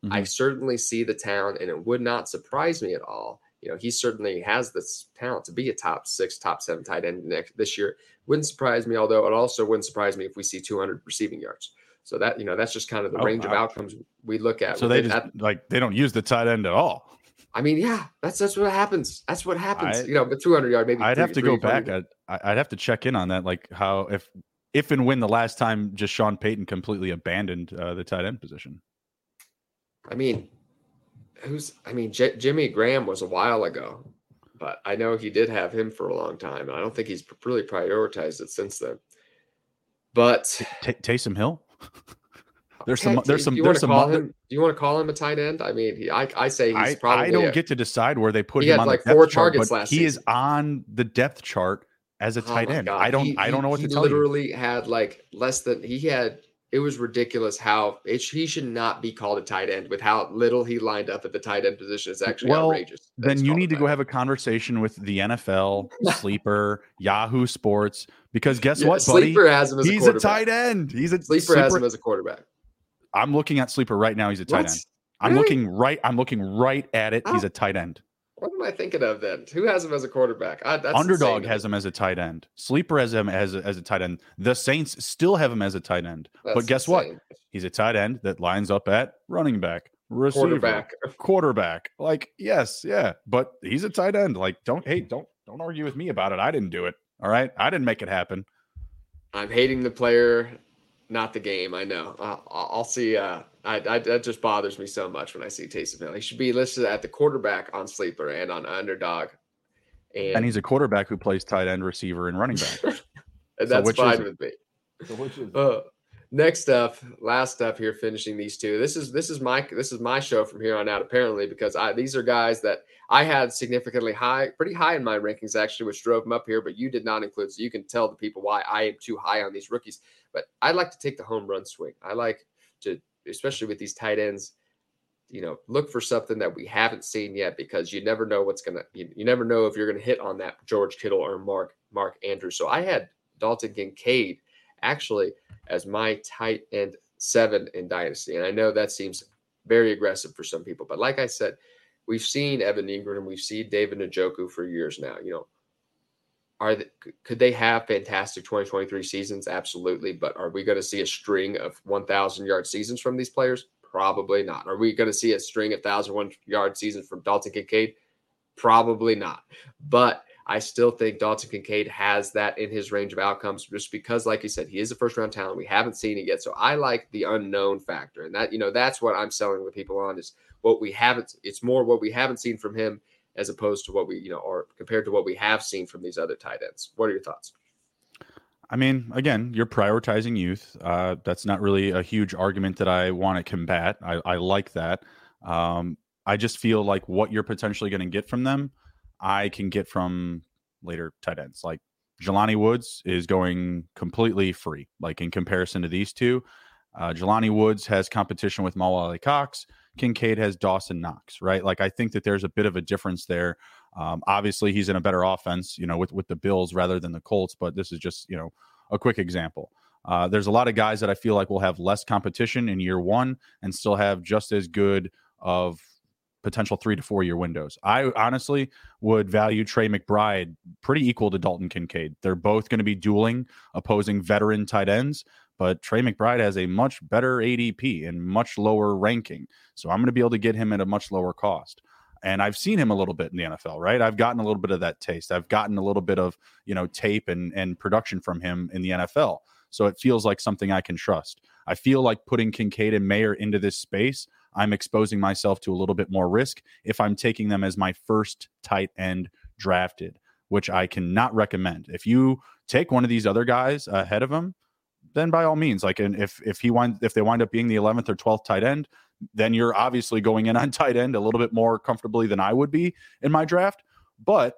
Mm-hmm. i certainly see the talent and it would not surprise me at all. You know he certainly has this talent to be a top six top seven tight end next this year. Wouldn't surprise me although it also wouldn't surprise me if we see 200 receiving yards so that you know that's just kind of the oh, range wow. of outcomes we look at. So they just that. like they don't use the tight end at all. I mean, yeah, that's that's what happens. That's what happens. I, you know, but 200 yard maybe. I'd have to go back. I'd, I'd have to check in on that, like how if if and when the last time just Sean Payton completely abandoned uh, the tight end position. I mean, who's? I mean, J- Jimmy Graham was a while ago, but I know he did have him for a long time, and I don't think he's really prioritized it since then. But T- Taysom Hill. There's some. There's some. Do you there's some. Him, do you want to call him a tight end? I mean, he, I, I say he's probably. I don't a, get to decide where they put him on like the four targets chart, last. He season. is on the depth chart as a oh tight end. God. I don't. He, I don't know what to tell you. He literally had like less than he had. It was ridiculous how it, he should not be called a tight end with how little he lined up at the tight end position. It's actually well, outrageous. Then you need to go have a conversation with the NFL, Sleeper, Yahoo Sports, because guess yeah, what, buddy? Sleeper has him as He's a, a tight end. He's a Sleeper, Sleeper has him as a quarterback. I'm looking at Sleeper right now. He's a tight what? end. I'm really? looking right. I'm looking right at it. Oh. He's a tight end. What am I thinking of then? Who has him as a quarterback? I, Underdog has him as a tight end. Sleeper has him as a, as a tight end. The Saints still have him as a tight end. That's but guess insane. what? He's a tight end that lines up at running back, receiver, quarterback, quarterback. Like yes, yeah, but he's a tight end. Like don't hey, don't don't argue with me about it. I didn't do it. All right, I didn't make it happen. I'm hating the player not the game. I know. I'll, I'll see. Uh, I, I, that just bothers me so much when I see Taysom Hill. He should be listed at the quarterback on Sleeper and on Underdog. And, and he's a quarterback who plays tight end, receiver, and running back. and so that's fine with me. So which is uh, next up, last up here, finishing these two. This is this is my this is my show from here on out. Apparently, because I these are guys that I had significantly high, pretty high in my rankings actually, which drove them up here. But you did not include, so you can tell the people why I am too high on these rookies. But I like to take the home run swing. I like to, especially with these tight ends, you know, look for something that we haven't seen yet because you never know what's gonna. You, you never know if you're gonna hit on that George Kittle or Mark Mark Andrews. So I had Dalton Kincaid actually as my tight end seven in Dynasty, and I know that seems very aggressive for some people, but like I said, we've seen Evan Engram, we've seen David Njoku for years now. You know, are could they have fantastic 2023 seasons? Absolutely. But are we going to see a string of 1,000 yard seasons from these players? Probably not. Are we going to see a string of 1,001 yard seasons from Dalton Kincaid? Probably not. But I still think Dalton Kincaid has that in his range of outcomes just because, like you said, he is a first round talent. We haven't seen it yet. So I like the unknown factor. And that, you know, that's what I'm selling with people on is what we haven't, it's more what we haven't seen from him as opposed to what we, you know, or compared to what we have seen from these other tight ends. What are your thoughts? I mean, again, you're prioritizing youth. Uh, that's not really a huge argument that I want to combat. I, I like that. Um, I just feel like what you're potentially going to get from them, I can get from later tight ends. Like Jelani Woods is going completely free, like in comparison to these two. Uh, Jelani Woods has competition with Mo Alie-Cox. Kincaid has Dawson Knox, right? Like I think that there's a bit of a difference there. Um, obviously, he's in a better offense, you know, with with the Bills rather than the Colts. But this is just you know a quick example. Uh, there's a lot of guys that I feel like will have less competition in year one and still have just as good of potential three to four year windows. I honestly would value Trey McBride pretty equal to Dalton Kincaid. They're both going to be dueling opposing veteran tight ends, but Trey McBride has a much better ADP and much lower ranking. So I'm going to be able to get him at a much lower cost and I've seen him a little bit in the NFL, right? I've gotten a little bit of that taste. I've gotten a little bit of, you know, tape and and production from him in the NFL. So it feels like something I can trust. I feel like putting Kincaid and Mayer into this space, I'm exposing myself to a little bit more risk if I'm taking them as my first tight end drafted, which I cannot recommend. If you take one of these other guys ahead of him, then by all means, like, and if if he wind if they wind up being the 11th or 12th tight end, then you're obviously going in on tight end a little bit more comfortably than I would be in my draft. But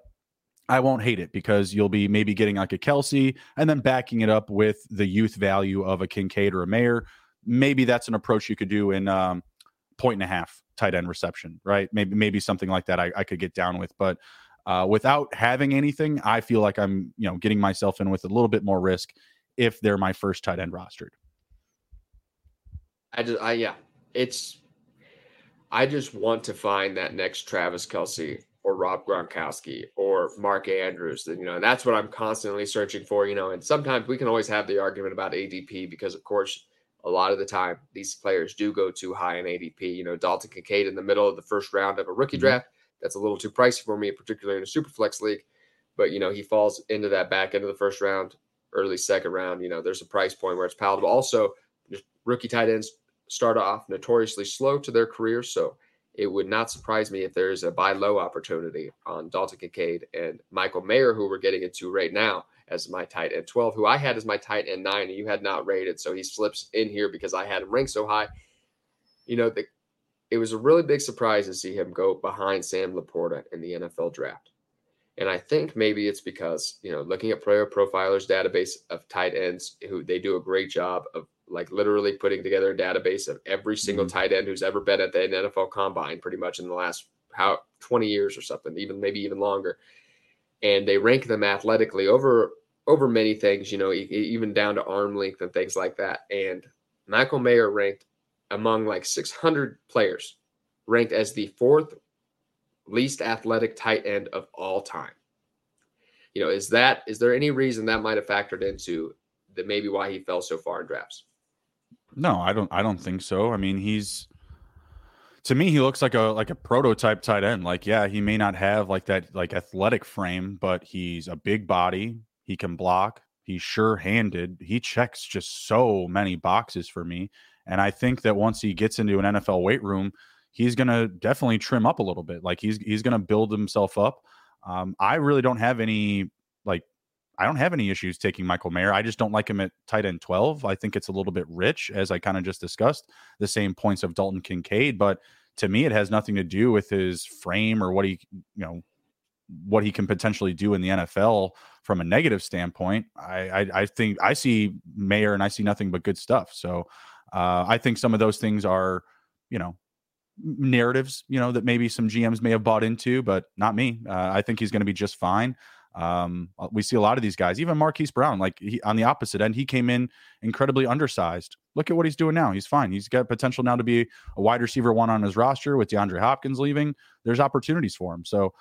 I won't hate it because you'll be maybe getting like a Kelce and then backing it up with the youth value of a Kincaid or a Mayer. Maybe that's an approach you could do in um, point and a half tight end reception, right? Maybe maybe something like that I, I could get down with, but uh, without having anything, I feel like I'm you know getting myself in with a little bit more risk if they're my first tight end rostered. I just I yeah, it's I just want to find that next Travis Kelce or Rob Gronkowski or Mark Andrews. You know, and that's what I'm constantly searching for. You know, and sometimes we can always have the argument about ADP because, of course, a lot of the time these players do go too high in ADP. You know, Dalton Kincaid in the middle of the first round of a rookie mm-hmm. draft. That's a little too pricey for me, particularly in a super flex league. But you know, he falls into that back end of the first round, early second round. You know, there's a price point where it's palatable. Also, rookie tight ends start off notoriously slow to their career. So it would not surprise me if there's a buy low opportunity on Dalton Kincaid and Michael Mayer, who we're getting into right now as my tight end 12, who I had as my tight end nine, and you had not rated. So he slips in here because I had him ranked so high. You know, the, it was a really big surprise to see him go behind Sam LaPorta in the NFL draft. And I think maybe it's because, you know, looking at Player Profiler's database of tight ends, who they do a great job of like literally putting together a database of every single mm-hmm. tight end who's ever been at the NFL combine pretty much in the last how 20 years or something, even maybe even longer. And they rank them athletically over over many things, you know, even down to arm length and things like that. And Michael Mayer ranked among like 600 players, ranked as the fourth least athletic tight end of all time. You know, is that is there any reason that might have factored into that maybe why he fell so far in drafts? No, I don't. I don't think so. I mean, he's to me he looks like a like a prototype tight end. Like, yeah, he may not have like that like athletic frame, but he's a big body. He can block. He's sure-handed. He checks just so many boxes for me. And I think that once he gets into an NFL weight room, he's going to definitely trim up a little bit. Like he's he's going to build himself up. Um, I really don't have any like I don't have any issues taking Michael Mayer. I just don't like him at tight end 12. I think it's a little bit rich, as I kind of just discussed, the same points of Dalton Kincaid. But to me, it has nothing to do with his frame or what he, you know, what he can potentially do in the NFL from a negative standpoint. I, I, I think I see Mayer and I see nothing but good stuff. So uh, I think some of those things are, you know, narratives, you know, that maybe some GMs may have bought into, but not me. Uh, I think he's going to be just fine. Um, uh, we see a lot of these guys, even Marquise Brown, like he, on the opposite end, he came in incredibly undersized. Look at what he's doing now. He's fine. He's got potential now to be a wide receiver one on his roster with DeAndre Hopkins leaving. There's opportunities for him. So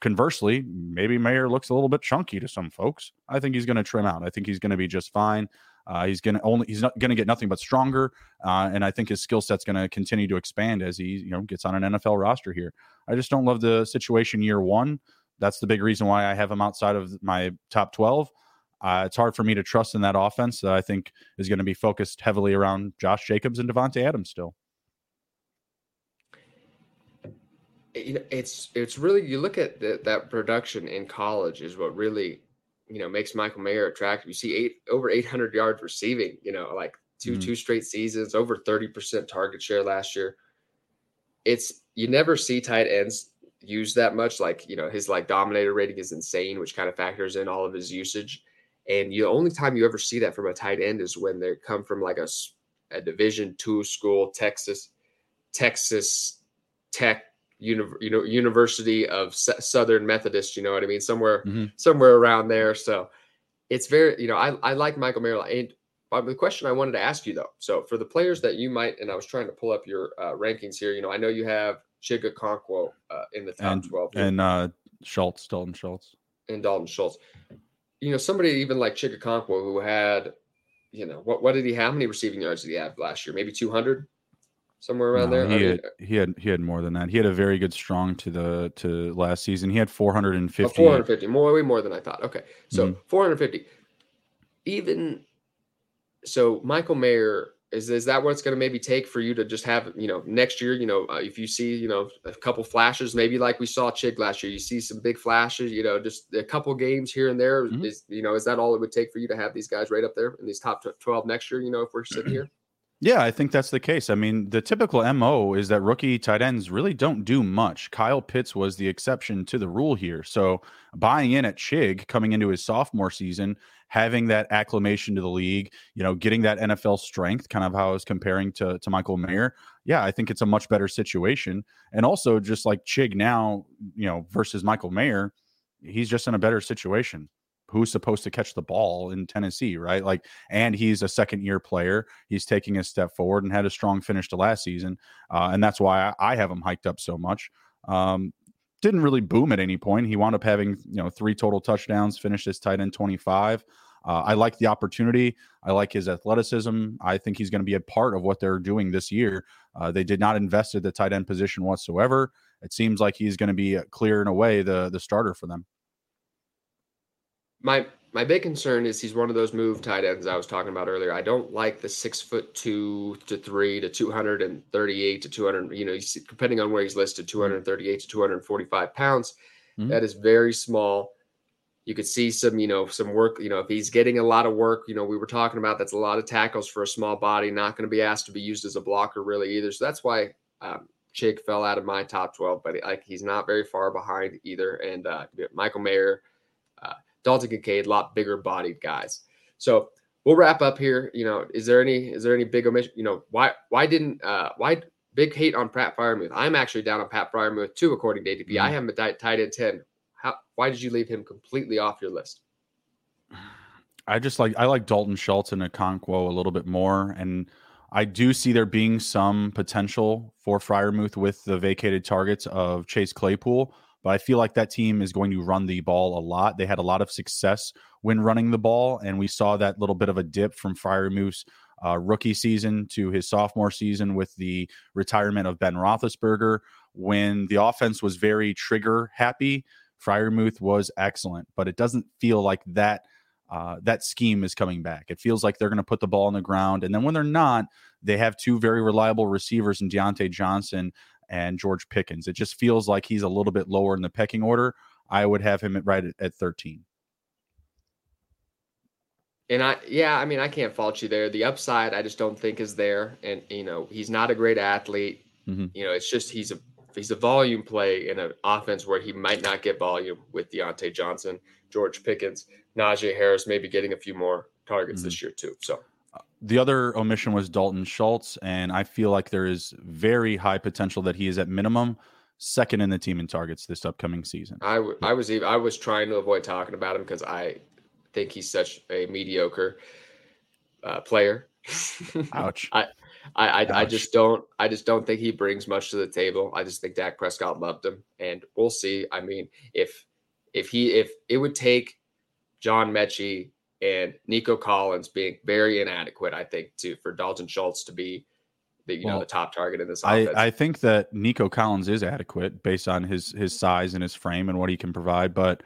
conversely, maybe Mayer looks a little bit chunky to some folks. I think he's going to trim out. I think he's going to be just fine. Uh, he's to only he's not to get nothing but stronger, uh, and I think his skill set's to continue to expand as he you know gets on an NFL roster here. I just don't love the situation year one That's the big reason why I have him outside of my top 12. Uh, it's hard for me to trust in that offense that I think is going to be focused heavily around Josh Jacobs and Davante Adams still. It's it's really you look at the, that production in college is what really you know makes Michael Mayer attractive. You see eight over 800 yards receiving. You know, like 2 mm-hmm. two straight seasons, over 30 percent target share last year. It's you never see tight ends used that much. Like, you know, his like dominator rating is insane, which kind of factors in all of his usage. And the only time you ever see that from a tight end is when they come from like a, a division two school, Texas, Texas Tech, uni- you know, University of S- Southern Methodist, you know what I mean? Somewhere, mm-hmm. somewhere around there. So it's very, you know, I, I like Michael Mayer. And the question I wanted to ask you though, so for the players that you might, and I was trying to pull up your uh, rankings here, you know, I know you have Chig Okonkwo uh, in the top and, 12. And uh, Schultz, Dalton Schultz. And Dalton Schultz. You know, somebody even like Chig Okonkwo who had, you know, what, what did he have? How many receiving yards did he have last year? Maybe 200? Somewhere around no, there. He had, he had he had more than that. He had a very good strong to the to last season. He had 450. Oh, 450, more way more than I thought. Okay, so mm-hmm. 450. Even so, Michael Mayer is is that what it's going to maybe take for you to just have you know next year you know uh, if you see you know a couple flashes maybe like we saw Chig last year you see some big flashes you know just a couple games here and there mm-hmm. is you know is that all it would take for you to have these guys right up there in these top 12 next year you know if we're sitting here yeah, I think that's the case. I mean, the typical MO is that rookie tight ends really don't do much. Kyle Pitts was the exception to the rule here. So, buying in at Chig coming into his sophomore season, having that acclimation to the league, you know, getting that NFL strength, kind of how I was comparing to, to Michael Mayer. Yeah, I think it's a much better situation. And also, just like Chig now, you know, versus Michael Mayer, he's just in a better situation who's supposed to catch the ball in Tennessee, right? Like, and he's a second year player. He's taking a step forward and had a strong finish to last season. Uh, and that's why I, I, have him hiked up so much. Um, didn't really boom at any point. He wound up having, you know, three total touchdowns, finished his tight end 25. Uh, I like the opportunity. I like his athleticism. I think he's going to be a part of what they're doing this year. Uh, they did not invest at the tight end position whatsoever. It seems like he's going to be clear in a way the the starter for them my my big concern is he's one of those move tight ends I was talking about earlier. I don't like the six foot two to three to 238 to 200, you know, depending on where he's listed, mm-hmm. 238 to 245 pounds. Mm-hmm. That is very small. You could see some, you know, some work, you know, if he's getting a lot of work, you know, we were talking about that's a lot of tackles for a small body, not going to be asked to be used as a blocker really either. So that's why um, Chig fell out of my top 12, but like he's not very far behind either. And uh, Michael Mayer, Dalton Kincaid, a lot bigger bodied guys. So we'll wrap up here. You know, is there any is there any big omission? You know, why why didn't uh why big hate on Pat Freiermuth? I'm actually down on Pat Freiermuth too, according to ADP. Mm-hmm. I have him at tight end ten. How why did you leave him completely off your list? I just like I like Dalton Schultz and Okonkwo a little bit more, and I do see there being some potential for Freiermuth with the vacated targets of Chase Claypool but I feel like that team is going to run the ball a lot. They had a lot of success when running the ball, and we saw that little bit of a dip from Freiermuth's uh, rookie season to his sophomore season with the retirement of Ben Roethlisberger. When the offense was very trigger happy, Freiermuth was excellent, but it doesn't feel like that. Uh, that scheme is coming back. It feels like they're going to put the ball on the ground. And then when they're not, they have two very reliable receivers in Diontae Johnson and George Pickens. It just feels like he's a little bit lower in the pecking order. I would have him at right at, at 13. And I, yeah, I mean, I can't fault you there. The upside, I just don't think is there. And you know, he's not a great athlete. Mm-hmm. You know, it's just he's a he's a volume play in an offense where he might not get volume with Diontae Johnson, George Pickens, Najee Harris, maybe getting a few more targets mm-hmm. this year too. So the other omission was Dalton Schultz, and I feel like there is very high potential that he is at minimum second in the team in targets this upcoming season. I, w- I was even, I was trying to avoid talking about him because I think he's such a mediocre uh, player. Ouch. I, I, I, I, just don't I just don't think he brings much to the table. I just think Dak Prescott loved him, and we'll see. I mean, if if he if it would take John Metchie and Nico Collins being very inadequate, I think, to for Dalton Schultz to be the you well, know the top target in this offense. I, I think that Nico Collins is adequate based on his his size and his frame and what he can provide, but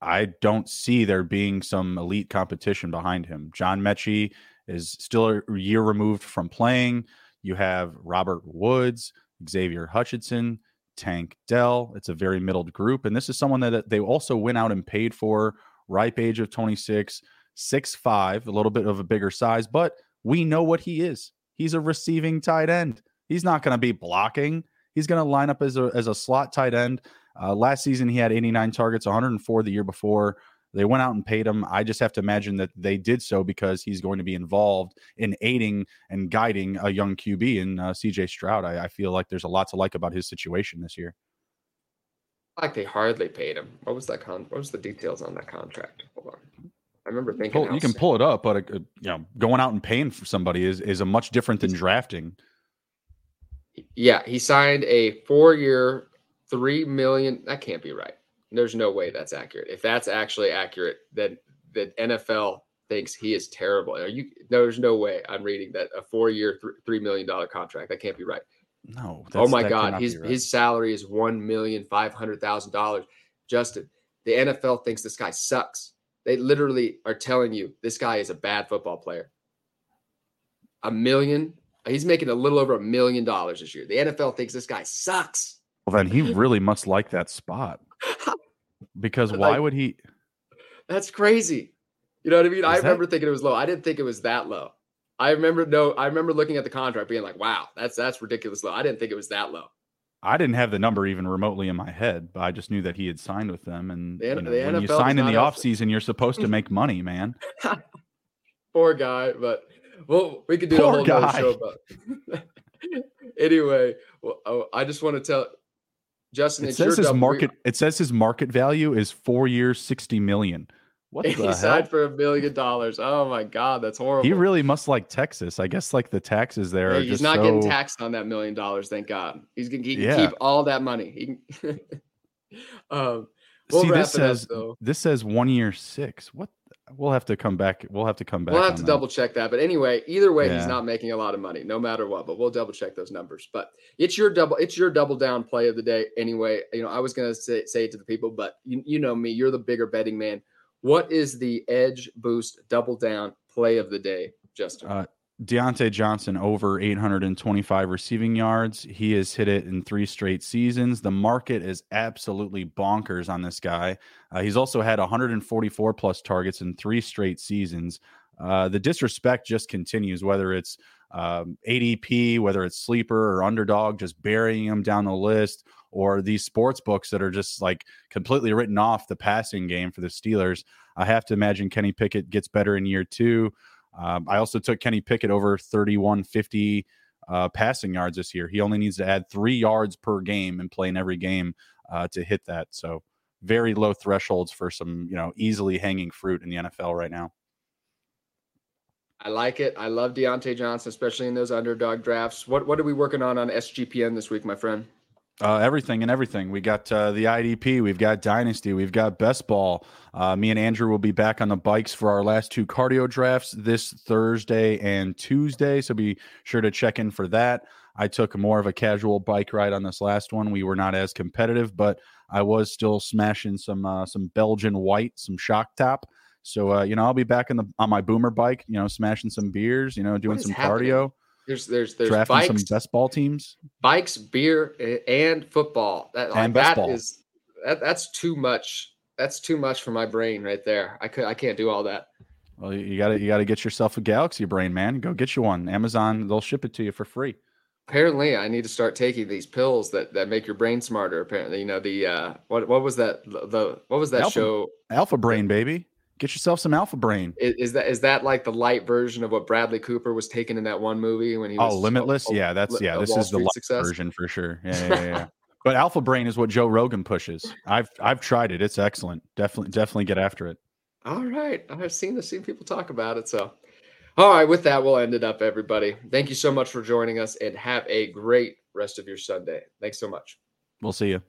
I don't see there being some elite competition behind him. John Metchie is still a year removed from playing. You have Robert Woods, Xavier Hutchinson, Tank Dell. It's a very middled group. And this is someone that they also went out and paid for, ripe age of 26, 6'5, a little bit of a bigger size, but we know what he is. He's a receiving tight end. He's not going to be blocking. He's going to line up as a, as a slot tight end. Uh, last season, he had 89 targets, 104 the year before. They went out and paid him. I just have to imagine that they did so because he's going to be involved in aiding and guiding a young QB in uh, CJ Stroud. I, I, feel like there's a lot to like about his situation this year. Like they hardly paid him. What was that con? What was the details on that contract? Hold on. Remember thinking pull, you can pull it up, but uh, you know, going out and paying for somebody is is a much different than drafting. Yeah, he signed a four-year, three million. That can't be right. There's no way that's accurate. If that's actually accurate, then the NFL thinks he is terrible. Are you? There's no way I'm reading that a four-year, three million dollar contract. That can't be right. No. oh my God, his right. his salary is one million five hundred thousand dollars. Justin, the NFL thinks this guy sucks. They literally are telling you this guy is a bad football player. A million. He's making a little over a million dollars this year. The NFL thinks this guy sucks. Well, then he really must like that spot. Because why like, would he? That's crazy. You know what I mean? Is I remember that... thinking it was low. I didn't think it was that low. I remember no. I remember looking at the contract, being like, "Wow, that's that's ridiculous low." I didn't think it was that low. I didn't have the number even remotely in my head, but I just knew that he had signed with them. And the, you know, the when you sign in the offseason, you're supposed to make money, man. Poor guy, but well, we could do Poor a whole guy. show about. anyway, well, oh, I just want to tell Justin. It says his market. It says his market value is four years, sixty million. What he the signed hell? for a million dollars. Oh my god, that's horrible. He really must like Texas. I guess like the taxes there. he's not so... getting taxed on that million dollars. Thank God. He's gonna he yeah. keep all that money. He can... um, we'll See, this says up, this says one year six. What? We'll have to come back. We'll have to come back. We'll have to that. double check that. But anyway, either way, yeah. he's not making a lot of money, no matter what. But we'll double check those numbers. But it's your double. It's your double down play of the day. Anyway, you know, I was gonna say say it to the people, but you you know me. You're the bigger betting man what is the EdgeBoost double down play of the day, Justin? Uh, Diontae Johnson over 825 receiving yards. He has hit it in three straight seasons. The market is absolutely bonkers on this guy. Uh, he's also had 144 plus targets in three straight seasons. Uh, the disrespect just continues, whether it's um, ADP, whether it's sleeper or underdog, just burying them down the list, or these sports books that are just like completely written off the passing game for the Steelers. I have to imagine Kenny Pickett gets better in year two. Um, I also took Kenny Pickett over 3150 uh, passing yards this year. He only needs to add three yards per game and play in every game uh, to hit that. So very low thresholds for some, you know, easily hanging fruit in the NFL right now. I like it. I love Diontae Johnson, especially in those underdog drafts. What what are we working on on SGPN this week, my friend? Uh, everything and everything. We got uh, the IDP, we've got Dynasty, we've got Best Ball. Uh, me and Andrew will be back on the bikes for our last two cardio drafts this Thursday and Tuesday. So be sure to check in for that. I took more of a casual bike ride on this last one. We were not as competitive, but I was still smashing some uh, some Belgian white, some shock top. So uh, you know, I'll be back in the on my boomer bike. You know, smashing some beers. You know, doing some happening? cardio. There's there's there's drafting bikes, some best ball teams, bikes, beer, and football. That like, and that is, that, that's too much. That's too much for my brain right there. I could I can't do all that. Well, you got to you got to get yourself a Galaxy brain, man. Go get you one. Amazon, they'll ship it to you for free. Apparently, I need to start taking these pills that that make your brain smarter. Apparently, you know the uh, what what was that the what was that Alpha, show? Alpha Brain, baby. Get yourself some Alpha Brain. Is, is, that is that like the light version of what Bradley Cooper was taking in that one movie when he oh, was? Oh, Limitless. A, yeah, that's yeah. This Wall is Street the light success? version for sure. Yeah, yeah, yeah. but Alpha Brain is what Joe Rogan pushes. I've I've tried it. It's excellent. Definitely definitely get after it. All right, I've seen the seen people talk about it. So, all right, with that, we'll end it up, everybody. Thank you so much for joining us, and have a great rest of your Sunday. Thanks so much. We'll see you.